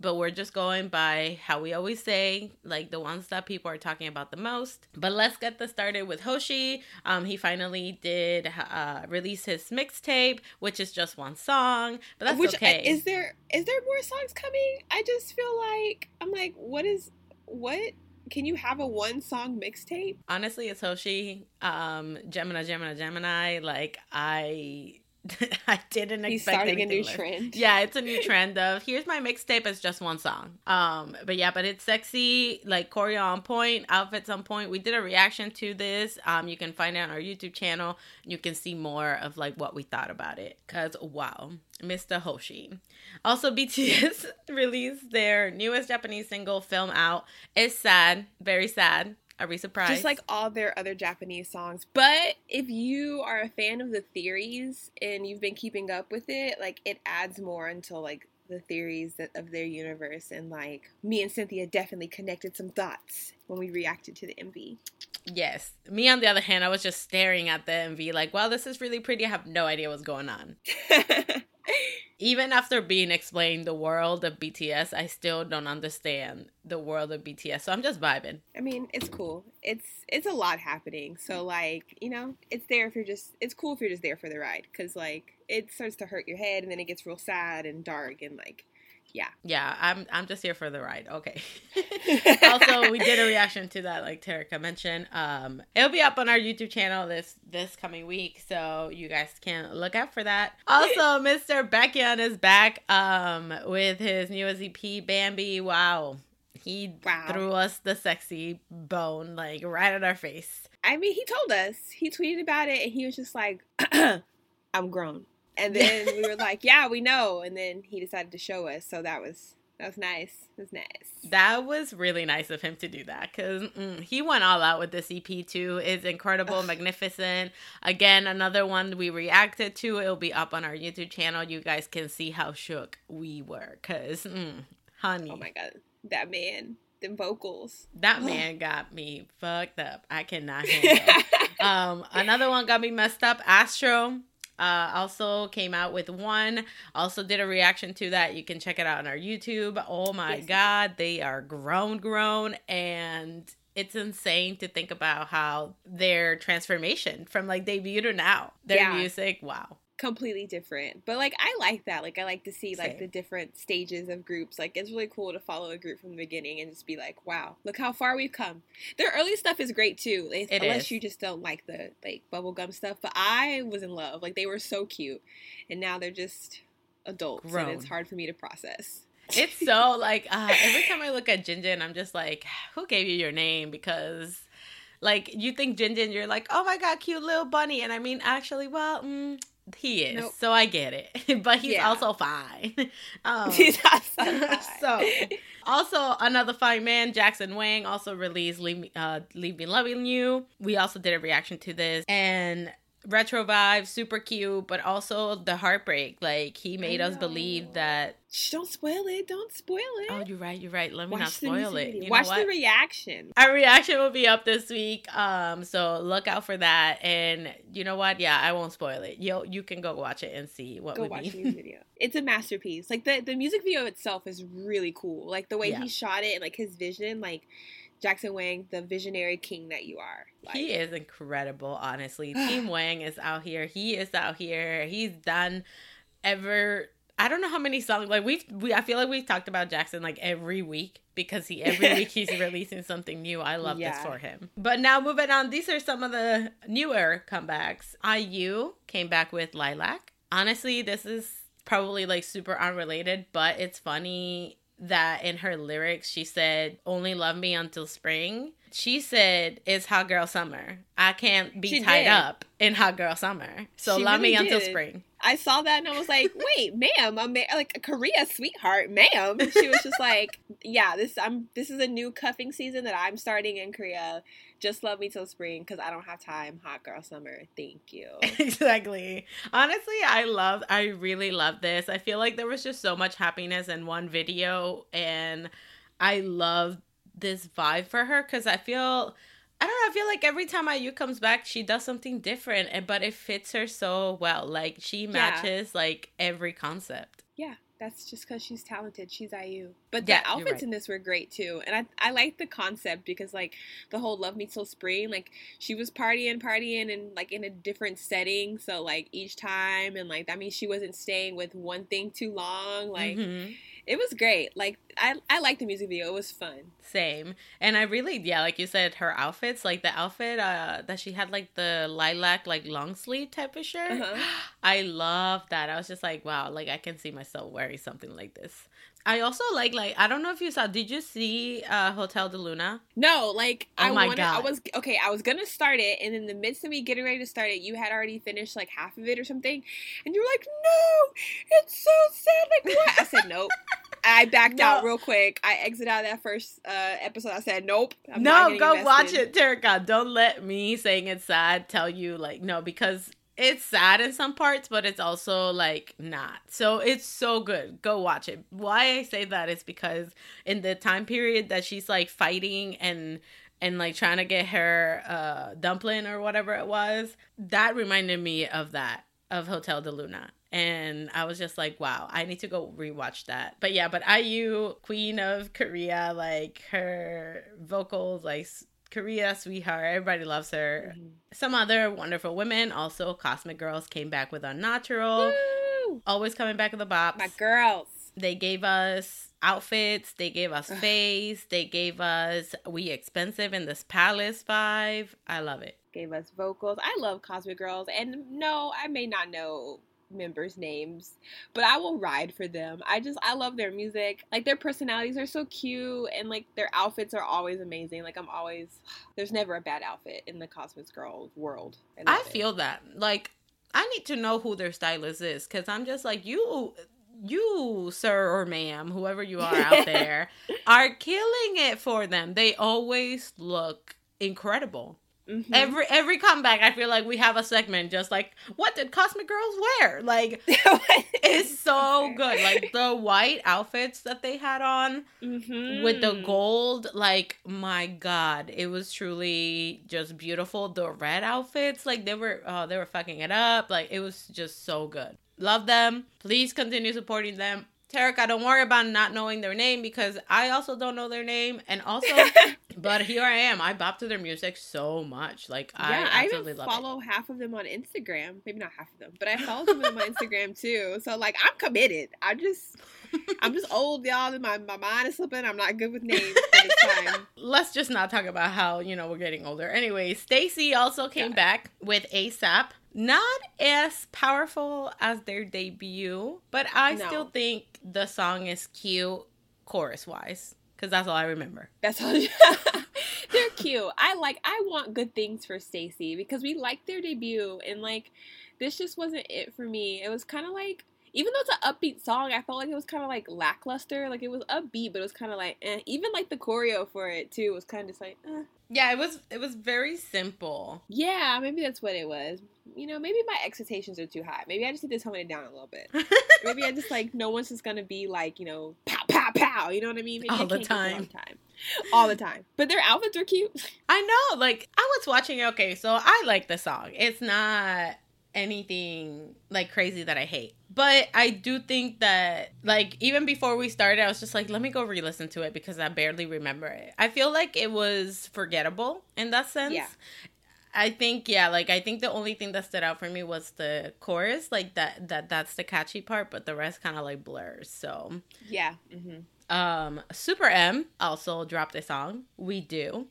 but we're just going by how we always say, like the ones that people are talking about the most. But let's get this started with Hoshi. Um, he finally did uh, release his mixtape, which is just one song, but that's Which okay. is there? Is there more songs coming? I just feel like I'm like, what is what? Can you have a one song mixtape? honestly it's hoshi um gemini gemini gemini like i i didn't He's expect starting a new less. trend. yeah it's a new trend of here's my mixtape as just one song. Um but yeah but it's sexy like choreo on point outfits on point. We did a reaction to this. Um you can find it on our youtube channel. You can see more of like what we thought about it. Because wow mr hoshi. Also bts released their newest japanese single film out. It's sad very sad are we surprised Just like all their other Japanese songs. But if you are a fan of the theories and you've been keeping up with it, like it adds more until like the theories that, of their universe. And like me and Cynthia definitely connected some thoughts when we reacted to the MV. Yes. Me, on the other hand, I was just staring at the MV like, wow, this is really pretty. I have no idea what's going on. Even after being explained the world of BTS, I still don't understand the world of BTS. So I'm just vibing. I mean, it's cool. It's it's a lot happening. So like, you know, it's there if you're just it's cool if you're just there for the ride cuz like it starts to hurt your head and then it gets real sad and dark and like yeah. Yeah, I'm I'm just here for the ride. Okay. also, we did a reaction to that, like Tarika mentioned. Um, it'll be up on our YouTube channel this this coming week, so you guys can look out for that. Also, Mr. Baekhyun is back um with his newest EP, Bambi. Wow, he Wow. threw us the sexy bone like right at our face. I mean, he told us. He tweeted about it and he was just like, I'm grown. And then we were like, yeah, we know. And then he decided to show us. So that was that was nice. It was nice. That was really nice of him to do that because mm, he went all out with this EP too. It's incredible, magnificent. Again, another one we reacted to. It'll be up on our YouTube channel. You guys can see how shook we were because, mm, honey, Oh my god. That man. Them vocals. that man got me fucked up. I cannot handle. um, another one got me messed up. Astro uh, also came out with one. Also did a reaction to that. You can check it out on our YouTube. Oh my Yes. god, they are grown, grown, and it's insane to think about how their transformation from like debut to now, their Yeah. music. Wow. Completely different. But like I like that. Like I like to see like the different stages of groups. Like it's really cool to follow a group from the beginning and just be like, wow, look how far we've come. Their early stuff is great too. Like, unless is. you just don't like the like bubblegum stuff. But I was in love. Like they were so cute. And now they're just adults Grown. and it's hard for me to process. It's so like uh, every time I look at Jinjin, I'm just like, who gave you your name? Because like you think Jinjin, you're like, oh my god, cute little bunny, and I mean, actually, well, mm, he is, Nope. so I get it, but he's Yeah. also fine. um, He's awesome. so also another fine man jackson wang also released leave me, uh, leave me loving you we also did a reaction to this and retro vibe super cute but also the heartbreak like he made us believe that Shh, don't spoil it. Don't spoil it. oh you're right you're right let me not Watch the spoil it you Watch the reaction. our reaction will be up this week um so look out for that and you know what yeah i won't spoil it you you can go watch it and see what go we watch the video. It's a masterpiece. Like the the music video itself is really cool. Like the way Yeah. he shot it and like his vision, like Jackson Wang, the visionary king that you are. Like, he is incredible, honestly. Team Wang is out here. He is out here. He's done ever I don't know how many songs like we've we I feel like we've talked about Jackson like every week because he every week he's releasing something new. I love this for him. But now moving on, these are some of the newer comebacks. IU came back with Lilac. Honestly, this is probably like super unrelated, but it's funny that in her lyrics she said only love me until spring. She said it's hot girl summer. I can't be She tied did. up in hot girl summer. So She love me really until spring. I saw that and I was like, "Wait, ma'am, I'm like a Korea sweetheart, ma'am." She was just like, "Yeah, this I'm this is a new cuffing season that I'm starting in Korea. Just love me till spring because I don't have time. Hot girl summer. Thank you." exactly. Honestly, I love I really love this. I feel like there was just so much happiness in one video and I love this vibe for her cuz I feel I don't know, I feel like every time IU comes back, she does something different and but it fits her so well. Like she matches like every concept. That's just because she's talented. She's IU. But Yeah, the outfits right. in this were great too. And I, I like the concept because, like, the whole Love Me Till Spring, like, she was partying, partying, and, like, in a different setting. So, like, each time, and, like, that means she wasn't staying with one thing too long. Like, Mhm. It was great. Like, I, I liked the music video. It was fun. Same. And I really, yeah, like you said, her outfits, like the outfit uh that she had, like the lilac, like long sleeve type of shirt. Uh-huh. I love that. I was just like, wow, like I can see myself wearing something like this. I also like, like I don't know if you saw. Did you see uh Hotel de Luna? No, like Oh I my wanted, I was okay. I was gonna start it, and in the midst of me getting ready to start it, you had already finished like half of it or something, and you were like, "No, it's so sad." Like what? I said, "Nope." I backed out real quick. I exited out of that first uh, episode. I said, "Nope." I'm no, go watch it, Terika. Don't let me saying it's sad tell you like no because it's sad in some parts, but it's also like not. So it's so good. Go watch it. Why I say that is because in the time period that she's like fighting and and like trying to get her uh dumpling or whatever it was, that reminded me of that of Hotel de Luna. And I was just like, wow, I need to go rewatch that. But yeah, but IU, Queen of Korea, like her vocals, like Korea sweetheart, everybody loves her. Mhm. Some other wonderful women, also Cosmic Girls, came back with Unnatural. Woo! Always coming back with the bops. My girls. They gave us outfits, they gave us face, they gave us We Expensive in this Palace vibe. I love it. gave us vocals. I love Cosmic Girls, and no, I may not know members' names, but I will ride for them. I just I love their music. Like their personalities are so cute, and like their outfits are always amazing. Like I'm always there's never a bad outfit in the Cosmic Girls world. I it. feel that. Like, I need to know who their stylist is because I'm just like, you, you, sir or ma'am, whoever you are out there, are killing it for them. They always look incredible. Mhm. Every every comeback, I feel like we have a segment just like, what did Cosmic Girls wear? Like, it's so good. Like the white outfits that they had on Mhm. with the gold, like my god, it was truly just beautiful. The red outfits, like they were, oh, they were fucking it up. Like it was just so good. Love them. Please continue supporting them. Tarek, don't worry about not knowing their name because I also don't know their name, and also, but here I am. I bop to their music so much. Like I yeah, I absolutely even love it. follow half of them on Instagram. Maybe not half of them, but I follow some of them on Instagram too. So like, I'm committed. I just, I'm just old, y'all. and My my mind is slipping. I'm not good with names, but it's fine. let's just not talk about how you know we're getting older. Anyway, STAYC also came back with ASAP. Not as powerful as their debut, but I No. still think the song is cute chorus wise because that's all I remember. That's all. They're cute. I like. I want good things for STAYC because we liked their debut, and like, this just wasn't it for me. It was kind of like. Even though it's an upbeat song, I felt like it was kind of like lackluster. Like it was upbeat, but it was kind of like, eh. even like the choreo for it too was kind of just like, eh. Yeah, it was it was very simple. Yeah, maybe that's what it was. You know, maybe my expectations are too high. Maybe I just need to tone it down a little bit. Maybe I just like no one's just gonna be like you know pow pow pow. You know what I mean? Maybe All I the time. All the time. All the time. But their outfits are cute. I know, like I was watching. Okay, so I like the song. It's not anything like crazy that I hate. But I do think that like even before we started, I was just like, let me go re-listen to it because I barely remember it. I feel like it was forgettable in that sense. Yeah. I think yeah, like I think the only thing that stood out for me was the chorus, like that that that's the catchy part, but the rest kind of like blurs. So, Yeah. hmm um Super M also dropped a song. We do.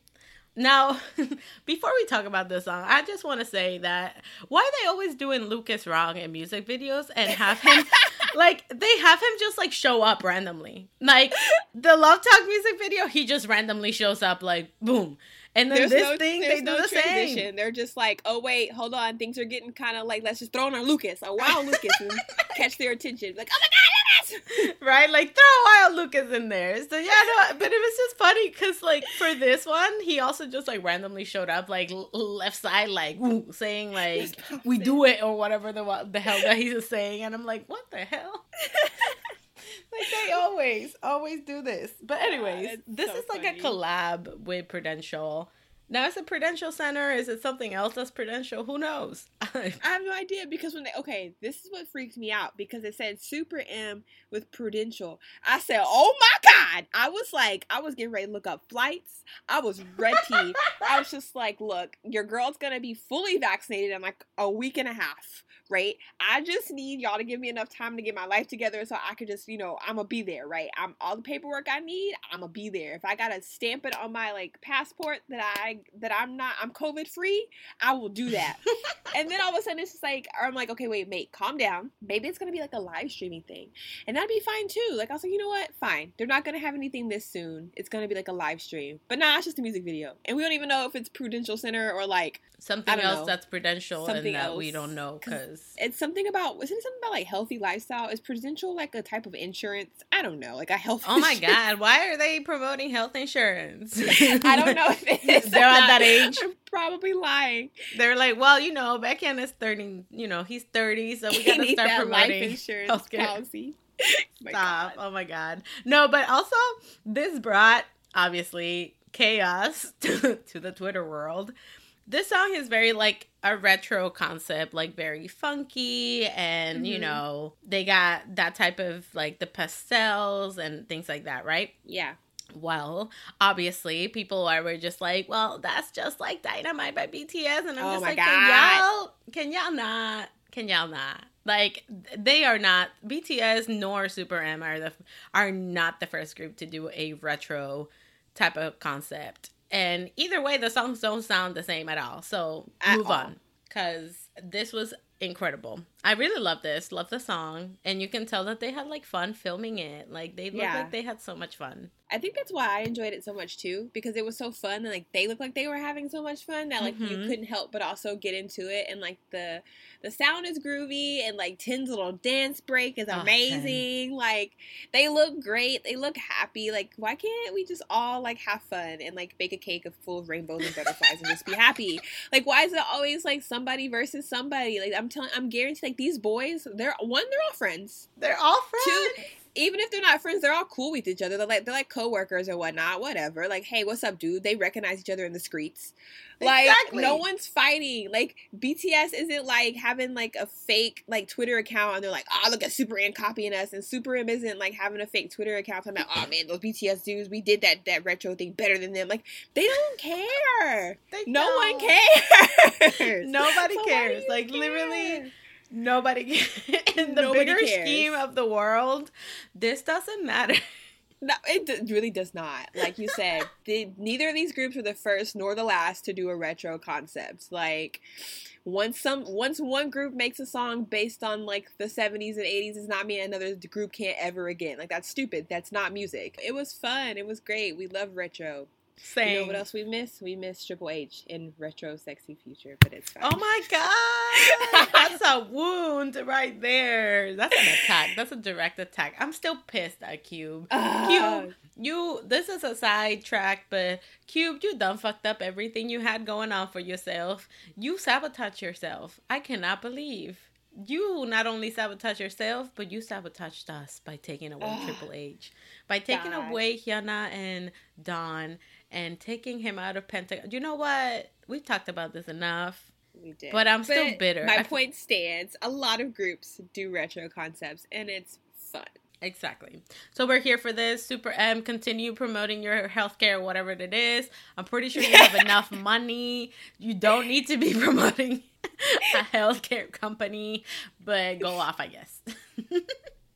Now, before we talk about this song, I just want to say that why are they always doing Lucas wrong in music videos and have him like they have him just like show up randomly. Like the Love Talk music video, he just randomly shows up like boom. And then There's this no, thing they do no the transition. same. They're just like, oh wait, hold on, things are getting kind of like, let's just throw in our Lucas, a wild Lucas, and catch their attention. Like, oh my god, Lucas! right? Like throw Wild Lucas in there. So yeah, no, but it was just funny because like for this one, he also just like randomly showed up like l- left side, like saying like we do it or whatever the the hell that he's just saying, and I'm like, what the hell? like they always always do this. But anyways, this so is like funny. a collab with Prudential. Now is it Prudential Center? Is it something else that's Prudential? Who knows? I have no idea because when they okay, this is what freaked me out because it said Super M with Prudential. I said, "Oh my god!" I was like, I was getting ready to look up flights. I was ready. I was just like, "Look, your girl's gonna be fully vaccinated in like a week and a half." Right, I just need y'all to give me enough time to get my life together so I could just, you know, I'm gonna be there, right? I'm all the paperwork I need, I'm gonna be there. If I gotta stamp it on my like passport that I that I'm not I'm COVID free, I will do that. And then all of a sudden it's just like I'm like, okay, wait, mate, calm down. Maybe it's gonna be like a live streaming thing. And that'd be fine too. Like I was like, you know what? Fine. They're not gonna have anything this soon. It's gonna be like a live stream. But nah, it's just a music video. And we don't even know if it's Prudential Center or like something else know. that's Prudential Something and that we don't know because it's something about isn't it something about like healthy lifestyle? Is Prudential like a type of insurance? I don't know, like a health Oh my god, why are they promoting health insurance? I don't know if it is. They're at that age. Probably lying. They're like, well, you know, Baekhyun is 30, you know, he's 30, so we gotta start that life promoting insurance healthcare. policy. Oh my Stop. God. Oh my god. No, but also this brought obviously chaos to, to the Twitter world. This song is very like a retro concept, like very funky, and you Mhm. know, they got that type of like the pastels and things like that, right? Yeah. Well, obviously, people are were just like, well, that's just like Dynamite by BTS, and I'm Oh just like, God. can y'all, can y'all not, can y'all not? Like, they are not BTS nor Super M are the are not the first group to do a retro type of concept, and either way, the songs don't sound the same at all. So At move all. on, because this was incredible. I really love this, love the song, and you can tell that they had like fun filming it. Like they look Yeah. like they had so much fun. I think that's why I enjoyed it so much too, because it was so fun and like they looked like they were having so much fun that like you Mhm. couldn't help but also get into it and like the the sound is groovy and like Ten's little dance break is amazing. Like they look great, they look happy. Like why can't we just all like have fun and like bake a cake of full of rainbows and butterflies and just be happy? Like why is it always like somebody versus somebody? Like I'm telling, I'm guaranteed like these boys, they're one, they're all friends They're all two friends. even if they're not friends they're all cool with each other they're like they're like coworkers or whatnot whatever like hey what's up dude they recognize each other in the streets like Exactly. no one's fighting like bts isn't like having like a fake like twitter account and they're like oh look at super m copying us and super m isn't like having a fake twitter account talking about oh man those bts dudes we did that that retro thing better than them like they don't care They no one don't. cares Nobody So cares. Like care? literally, nobody. In the Nobody bigger cares. scheme of the world, this doesn't matter. No, it d- really does not. Like you said, the, neither of these groups were the first nor the last to do a retro concept. Like once some once one group makes a song based on like the 70s and 80s does not mean another group can't ever again. Like that's stupid. That's not music. It was fun. It was great. We love retro. Same. You know what else we miss? We miss Triple H in retro sexy future, but it's fine. Oh my god, that's a wound right there. That's an attack. That's a direct attack. I'm still pissed at Cube. Cube, you. This is a sidetrack, but Cube, you done fucked up everything you had going on for yourself. You sabotage yourself. I cannot believe you not only sabotage yourself, but you sabotaged us by taking away Ugh. Triple H, by taking God. away Hyuna and Dawn, and taking him out of Pentagon. You know what? We've talked about this enough. We did. But I'm still bitter. My I- point stands. A lot of groups do retro concepts, and it's fun. Exactly. So we're here for this. Super M, continue promoting your healthcare, whatever it is. I'm pretty sure you have enough money. You don't need to be promoting a healthcare company, but go off, I guess.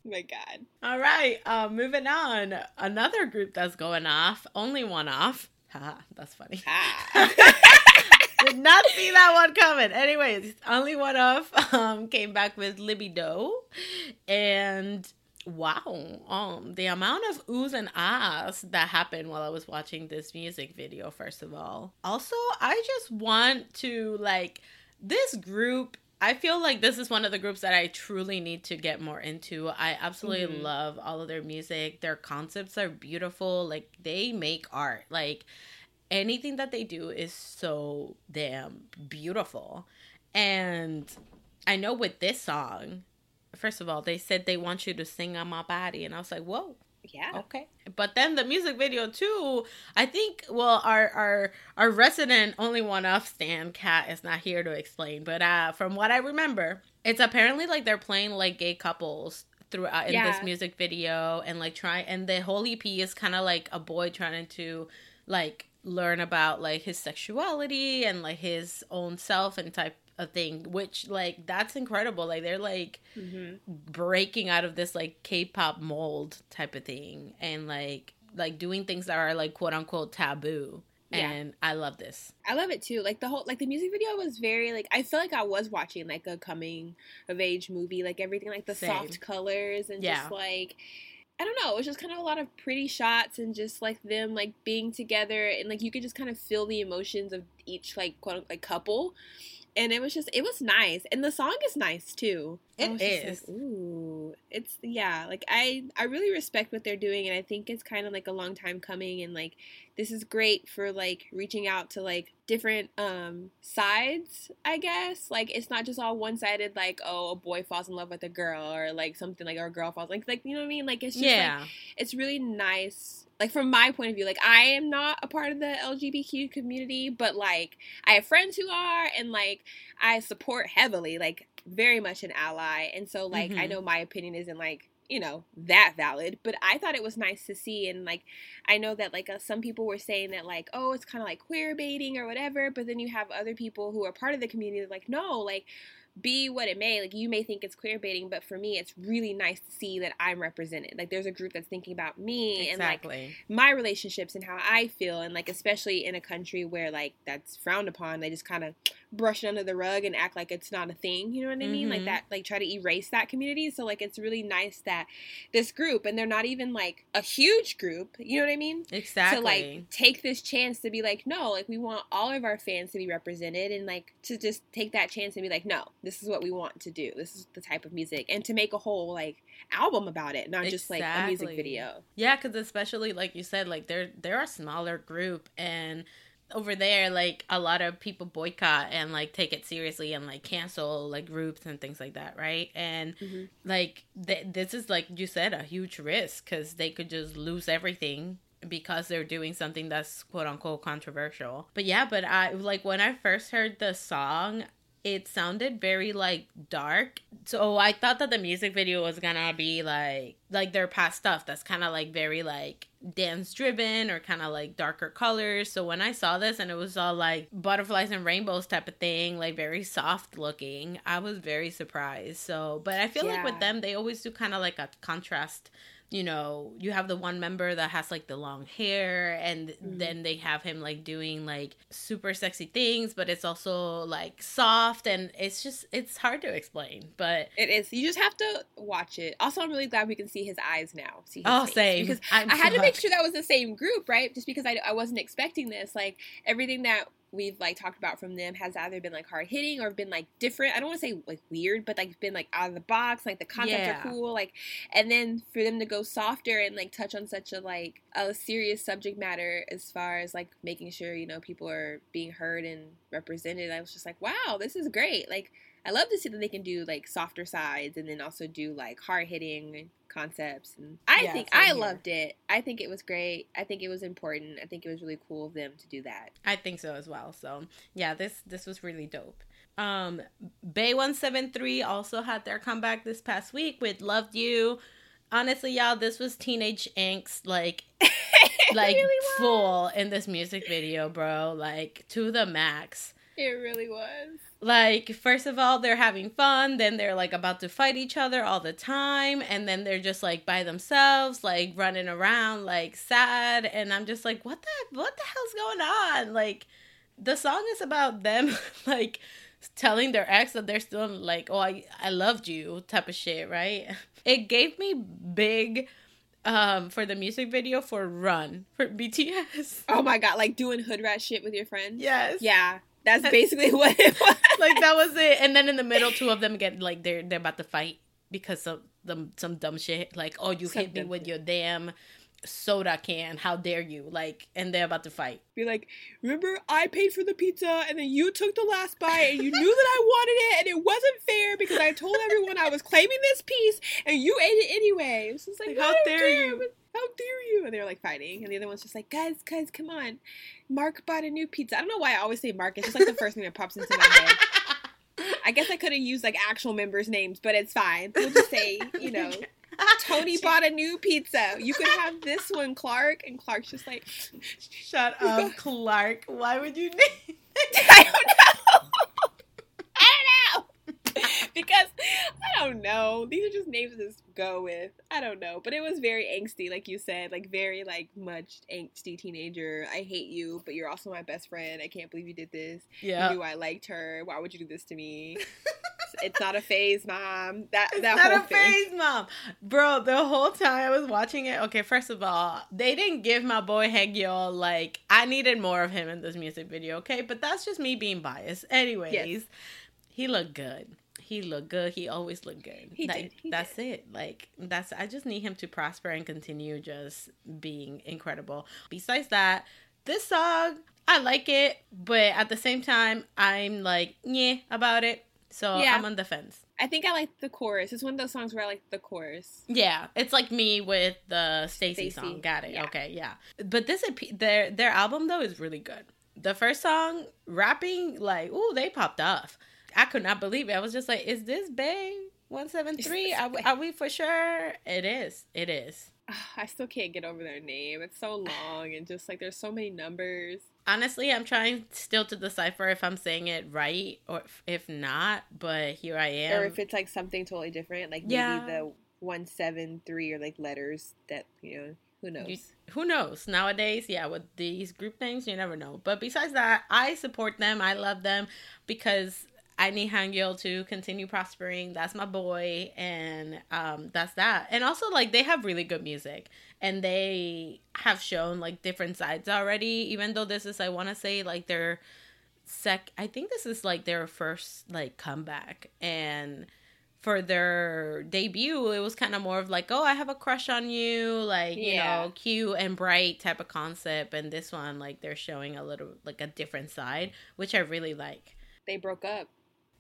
My God. All right, uh, moving on. Another group that's going off, OnlyOneOf. Haha, that's funny. Ah. Did not see that one coming. Anyways, OnlyOneOf um, came back with Libido, and wow, um, the amount of oohs and ahs that happened while I was watching this music video. First of all, also, I just want to like this group. I feel like this is one of the groups that I truly need to get more into. I absolutely Mhm. love all of their music. Their concepts are beautiful. Like they make art. Like anything that they do is so damn beautiful. And I know with this song, first of all, they said they want you to sing on my body. And I was like, whoa, Yeah. okay. But then the music video too, I think well our our our resident OnlyOneOf Stan Cat is not here to explain. But uh from what I remember, it's apparently like they're playing like gay couples throughout in Yeah. this music video and like try and the whole EP is kind of like a boy trying to like learn about like his sexuality and like his own self and type of thing which like that's incredible like they're like hmm breaking out of this like k-pop mold type of thing and like like doing things that are like quote unquote taboo Yeah. and i love this I love it too. Like the whole like the music video was very like I feel like I was watching like a coming of age movie. Like everything like the Same. soft colors and Yeah. just like I don't know, it was just kind of a lot of pretty shots and just like them like being together and like you could just kind of feel the emotions of each like quote unquote like couple. And it was just it was nice. And the song is nice too. It is. Like, Ooh. It's yeah, like I I really respect what they're doing and I think it's kind of like a long time coming and like this is great for like reaching out to like different um sides i guess like it's not just all one-sided like oh a boy falls in love with a girl or like something like or a girl falls like like you know what i mean like it's just yeah like it's really nice like from my point of view like i am not a part of the lgbtq community but like i have friends who are and like i support heavily like very much an ally and so like i Mhm. know my opinion isn't like you know that valid but i thought it was nice to see and like i know that like uh, some people were saying that like oh it's kind of like queer baiting or whatever but then you have other people who are part of the community like no like be what it may like you may think it's queer baiting but for me it's really nice to see that i'm represented like there's a group that's thinking about me and like my relationships and how I feel, and like especially in a country where like that's frowned upon, they just kind of brush it under the rug and act like it's not a thing. You know what I mean? Like Mhm. that, like try to erase that community. So like it's really nice that this group, and they're not even like a huge group. You know what I mean? exactly To like take this chance to be like, no, like we want all of our fans to be represented, and like to just take that chance and be like, no, this is what we want to do. This is the type of music, and to make a whole like album about it, not just like a music video. Yeah, because especially like you said, like they're they're a smaller group, and over there, like a lot of people boycott and like take it seriously and like cancel like groups and things like that, right? And Mhm. like th- this is like you said, a huge risk because they could just lose everything because they're doing something that's quote unquote controversial. But yeah, but I like when I first heard the song, it sounded very like dark. So I thought that the music video was gonna be like like their past stuff that's kind of like very like dance driven or kind of like darker colors. So when I saw this and it was all like butterflies and rainbows type of thing, like very soft looking, I was very surprised. So, but I feel like with them they always do kind of like a contrast you know, you have the one member that has like the long hair, and Mhm. then they have him like doing like super sexy things, but it's also like soft, and it's just it's hard to explain. But It is. You just have to watch it. Also, I'm really glad we can see his eyes now. See oh, face. same Because I'm I had so to make sure that was the same group, right? Just because I, I wasn't expecting this. Like everything that we've like talked about from them has either been like hard hitting or been like different. I don't want to say like weird, but like been like out of the box. Like the concepts Yeah. are cool. Like and then for them to go softer and like touch on such a like a serious subject matter as far as like making sure you know people are being heard and represented. I was just like, wow, this is great. Like I love to see that they can do like softer sides and then also do like hard hitting concepts. And I Yeah, think I here. loved it. I think it was great. I think it was important. I think it was really cool of them to do that. I think so as well. So yeah, this this was really dope. Um, BAE One Seven Three also had their comeback this past week with "Loved You." Honestly, y'all, this was teenage angst, like, like really full in this music video, bro. Like to the max. It really was. Like, first of all, they're having fun, then they're like about to fight each other all the time, and then they're just like by themselves, like running around, like sad. And I'm just like, what the what the hell's going on? Like, the song is about them like telling their ex that they're still like, oh, I I loved you type of shit, right? It gave me big um for the music video for Run for BTS. Oh my god, like doing hood rat shit with your friends. Yes. Yeah, that's basically what it was. like that was it. And then in the middle, two of them get like they're they're about to fight because of them some dumb shit. Like, oh, you Some hit me with shit. your damn soda can. How dare you? Like, and they're about to fight. Be like, remember I paid for the pizza and then you took the last bite and you knew that I wanted it and it wasn't fair because I told everyone I was claiming this piece and you ate it anyway. It's just like, Like, how dare care, you. How dare you? And they're like fighting, and the other one's just like, guys, guys, come on. Mark bought a new pizza. I don't know why I always say Mark. It's just like the first thing that pops into my head. I guess I could have used like actual members' names, but it's fine. We'll just say, you know, Tony bought a new pizza. You could have this one, Clark. And Clark's just like, Shut up, Clark. Why would you name? I don't know. I don't know. because I don't know. These are just names to just go with. I don't know. But it was very angsty, like you said, like very like much angsty teenager. I hate you, but you're also my best friend. I can't believe you did this. Yeah. You knew I liked her. Why would you do this to me? It's not a phase, mom. That It's that not whole a thing. phase, mom. Bro, the whole time I was watching it, okay, first of all, they didn't give my boy Hegyo, like, I needed more of him in this music video, okay? But that's just me being biased. Anyways, Yes. he looked good. He looked good. He always looked good. He like, did. He that's it. Like, that's, I just need him to prosper and continue just being incredible. Besides that, this song, I like it, but at the same time, I'm like, yeah, about it. So Yeah. I'm on the fence. I think I like the chorus. It's one of those songs where I like the chorus. Yeah, it's like me with the STAYC song. Got it. yeah. Okay, yeah. But this their their album though is really good. The first song, rapping, like, ooh, they popped off. I could not believe it. I was just like, is this BAE 173? Are, we- are we for sure? It is. It is. I still can't get over their name. It's so long and just like there's so many numbers. Honestly, I'm trying still to decipher if I'm saying it right or if, not, but here I am. or if it's like something totally different, like Yeah. maybe the one seven three or like letters that you know who knows. You- who knows nowadays yeah with these group names you never know but besides that i support them i love them because i need Hangyul to continue prospering that's my boy and um that's that and also like they have really good music and they have shown like different sides already even though this is i want to say like their sec i think this is like their first like comeback and for their debut, it was kind of more of like, oh, I have a crush on you, like, you know, cute and bright type of concept. And this one, like, they're showing a little, like, a different side, which I really like. they broke up.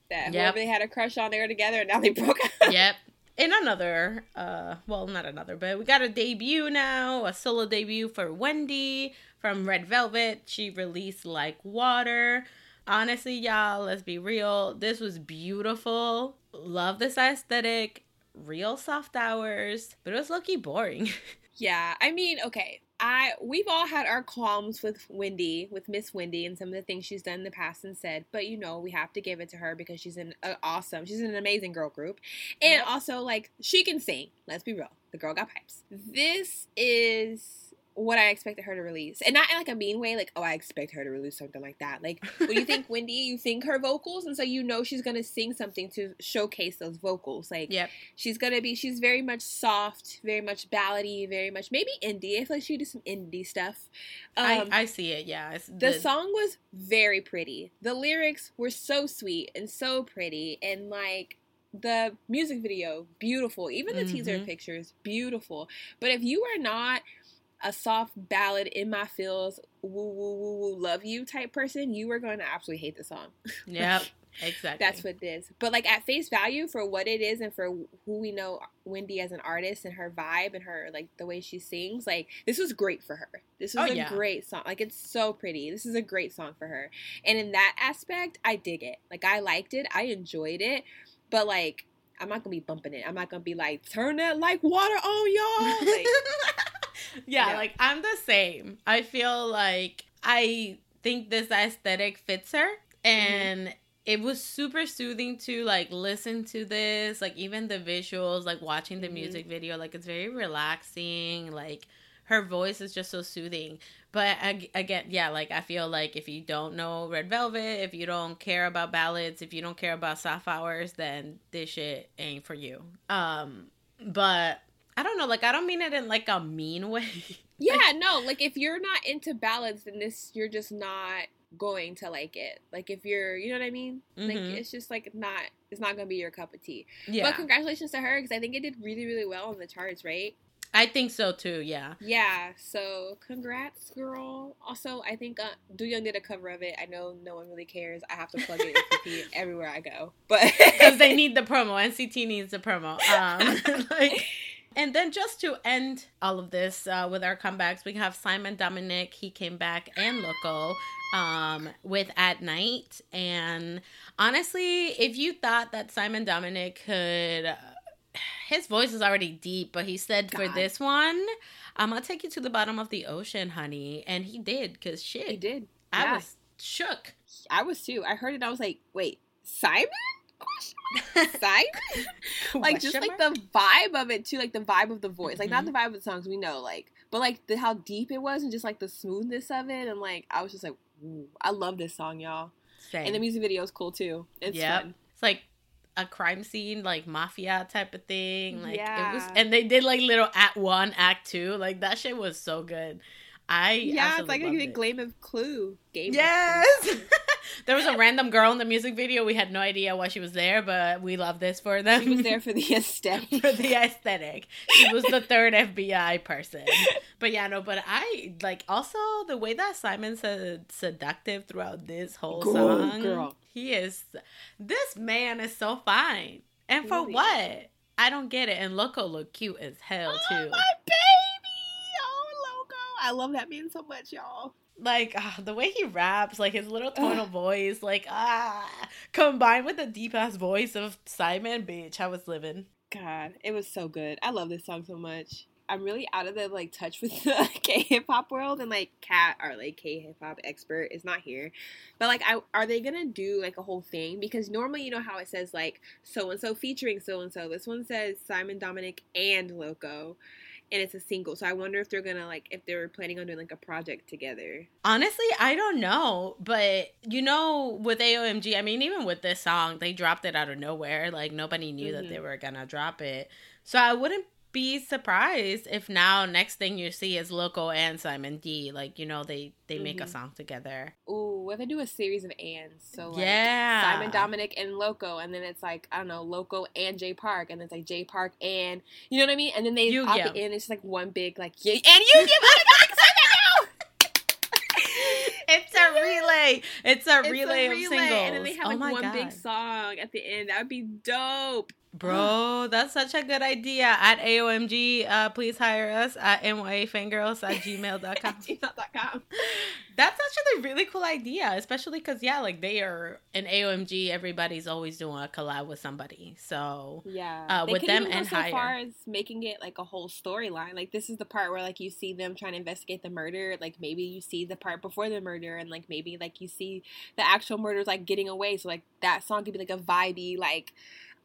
That Yep. whoever they had a crush on, they were together, and now they broke up. yep. In another, uh, well, not another, but we got a debut now, a solo debut for Wendy from Red Velvet. She released Like Water. Honestly, y'all, let's be real. This was beautiful. Love this aesthetic. Real soft hours, but it was lucky boring. Yeah, I mean, okay. I we've all had our qualms with Wendy, with Miss Wendy, and some of the things she's done in the past and said. But you know, we have to give it to her because she's an uh, awesome, she's an amazing girl group, and Yep. also like she can sing. Let's be real, the girl got pipes. This is what I expected her to release, and not in like a mean way, like oh I expect her to release something like that. Like when you think Wendy, you think her vocals, and so you know she's gonna sing something to showcase those vocals. Like yep. she's gonna be she's very much soft very much ballady very much maybe indie i feel like she did some indie stuff um, I, I see it, yeah. The song was very pretty the lyrics were so sweet and so pretty and like the music video beautiful even the teaser Mhm. pictures beautiful but if you are not a soft ballad in my feels woo woo woo woo love you type person you are going to absolutely hate the song Yep, exactly. that's what it is. But like at face value for what it is and for who we know Wendy as an artist and her vibe and her like the way she sings, like this was great for her. This was Oh, a yeah. great song. Like it's so pretty. This is a great song for her. And in that aspect, I dig it. Like I liked it. I enjoyed it. But like I'm not gonna be bumping it. I'm not gonna be like turn that like water on y'all. Like, yeah, Yeah. like I'm the same. I feel like I think this aesthetic fits her and it was super soothing to like listen to this, like even the visuals, like watching the Mhm. music video, like it's very relaxing, like her voice is just so soothing. But again, yeah, like I feel like if you don't know Red Velvet, if you don't care about ballads, if you don't care about soft hours, then this shit ain't for you. Um, but I don't know, like I don't mean it in like a mean way. yeah, no, like if you're not into ballads, then this you're just not going to like it. Like if you're, you know what I mean? Like Mhm. it's just like not, it's not gonna be your cup of tea. yeah, But congratulations to her because I think it did really, really well on the charts, right? I think so too. Yeah, Yeah, so congrats, girl. Also, I think uh, Doyoung did a cover of it. I know no one really cares. I have to plug it it everywhere I go, but because they need the promo. NCT needs the promo. Um, like, and then just to end all of this uh, with our comebacks, we have Simon Dominic. He came back and Loco um, with At Night. And honestly, if you thought that Simon Dominic could. uh, his voice is already deep, but he said for this one, I'm gonna take you to the bottom of the ocean, honey. And he did, cause shit, he did. I Yeah. was shook. I was too. I heard it. I was like, wait, Simon? Like just like the vibe of it too, like the vibe of the voice, like not the mm-hmm. vibe of the songs we know, like, but like the how deep it was and just like the smoothness of it, and like I was just like, I love this song, y'all, and the music video is cool too. It's Yep. fun. It's like a crime scene, like mafia type of thing. Like it was, and they did like little act one, act two. Like that shit was so good. I Yeah, it's like a it. game of Clue. Game. of Yes. there was a random girl in the music video. We had no idea why she was there, but we love this for them. She was there for the aesthetic. for the aesthetic. She was the third FBI person. But yeah, no, but I like also the way that Simon's uh, seductive throughout this whole Girl, song. girl. He is this man is so fine. And for Really? what? I don't get it. And Loco look cute as hell Oh, too. my baby! Oh, Loco! I love that man so much, y'all. Like ah, the way he raps, like his little tonal voice, like ah, combined with the deep ass voice of Simon, bitch, I was living. God, it was so good. I love this song so much. I'm really out of the like touch with the K hip hop world, and like Cat, our like K hip hop expert, is not here. But like, I are they gonna do like a whole thing? Because normally, you know how it says like so and so featuring so and so. This one says Simon Dominic and Loco, and it's a single. So I wonder if they're gonna like if they're planning on doing like a project together. Honestly, I don't know, but you know, with AOMG, I mean, even with this song, they dropped it out of nowhere. Like nobody knew that Mhm. they were gonna drop it, so I wouldn't be surprised if now next thing you see is Loco and Simon D. Like you know, they they make a Mhm. song together. Ooh, what if they do a series of ands? So like, yeah, Simon Dominic and Loco, and then it's like I don't know Loco and Jay Park, and then it's like Jay Park and you know what I mean, and then they at the end it's just like one big like yeah, and you give my god, say that now. it's a relay. It's a It's a relay of singles. and then they have oh like one god, big song at the end. That would be dope. Bro, that's such a good idea. At AOMG, uh, please hire us at nyafangirls at gmail.com. Gmail.com. That's actually a really cool idea, especially because yeah, like they are in AOMG. Everybody's always doing a collab with somebody. So Yeah, Uh, They with them and so higher. far as making it like a whole storyline. Like this is the part where like you see them trying to investigate the murder. Like maybe you see the part before the murder, and like maybe like you see the actual murders like getting away. So like that song could be like a vibey like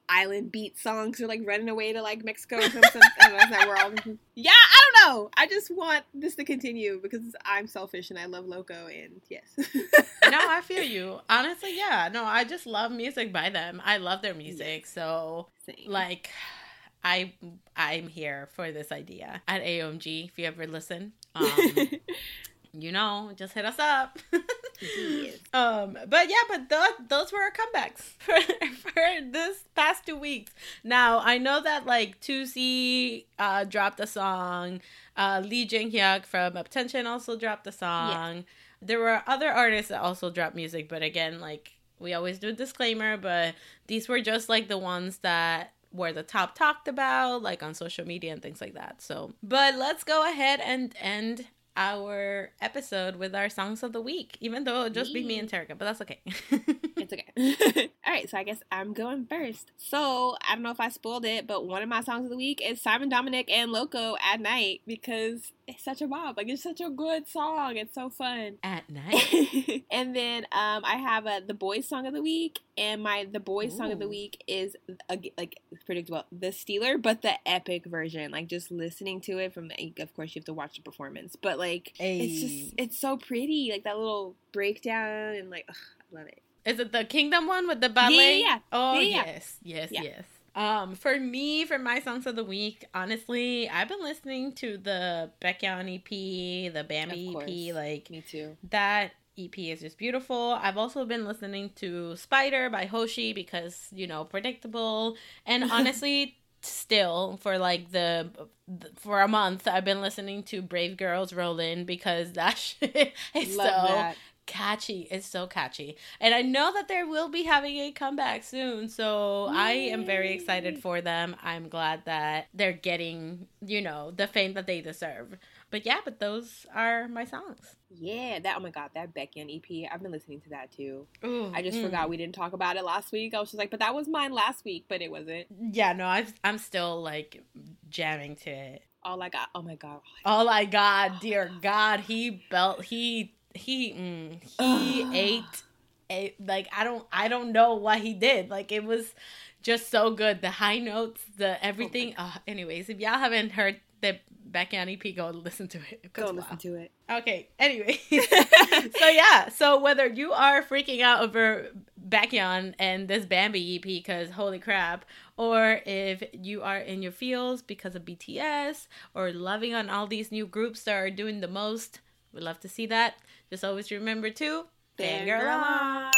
island beat song. So like running away to like Mexico or something. I don't know, it's not where all- yeah, I don't know. I just want this to continue because I'm selfish and I love Loco and yes. no, I feel you. Honestly, yeah. No, I just love music by them. I love their music. So Same. like I I'm here for this idea at AOMG. If you ever listen, um, you know, just hit us up. Yes. Um, but yeah, but th- those were our comebacks for, for this past two weeks. Now I know that like 2C uh, dropped a song. Uh, Lee Jin Hyuk from UP10TION also dropped a song. There were other artists that also dropped music, but again, like we always do a disclaimer, but these were just like the ones that were the top talked about, like on social media and things like that. So, but let's go ahead and end our episode with our songs of the week, even though it'll just be me and Terica, but that's okay. It's okay. All right, so I guess I'm going first. So I don't know if I spoiled it, but one of my songs of the week is Simon Dominic and Loco at night because it's such a vibe. Like it's such a good song. It's so fun. At night. and then um, I have a the Boyz song of the week, and my the Boyz song of the week is a, like predictable the Stealer, but the epic version. Like just listening to it from the of course you have to watch the performance, but like it's just it's so pretty. Like that little breakdown and like ugh, I love it. Is it the Kingdom one with the ballet? yeah. Oh Yeah, yeah. yes, yes, Yeah. yes. Um, for me, for my songs of the week, honestly, I've been listening to the Baekhyun EP, the Bambi EP, like Me too. that EP is just beautiful. I've also been listening to Spider by Hoshi because, you know, predictable. And honestly, still for like the for a month I've been listening to Brave Girls Rollin' because that shit is Love so that. Catchy. It's so catchy. And I know that they will be having a comeback soon. So I am very excited for them. I'm glad that they're getting, you know, the fame that they deserve. But yeah, but those are my songs. Yeah, that oh my god, that Baekhyun EP. I've been listening to that too. Ooh, I just mm. forgot we didn't talk about it last week. I was just like, but that was mine last week, but it wasn't. Yeah, no, I've, I'm still like jamming to it. All I got, oh my god, Oh my god, dear God, he belt he he mm, he ate a like I don't I don't know what he did. Like it was just so good. The high notes, the everything. uh, anyways, if y'all haven't heard the Baekhyun EP, go listen to it. go 'cause, listen to it. Okay. Anyway, so yeah. So whether you are freaking out over Baekhyun and this Bambi EP because holy crap, or if you are in your feels because of BTS, or loving on all these new groups that are doing the most, we'd love to see that. Just always remember to fangirl on.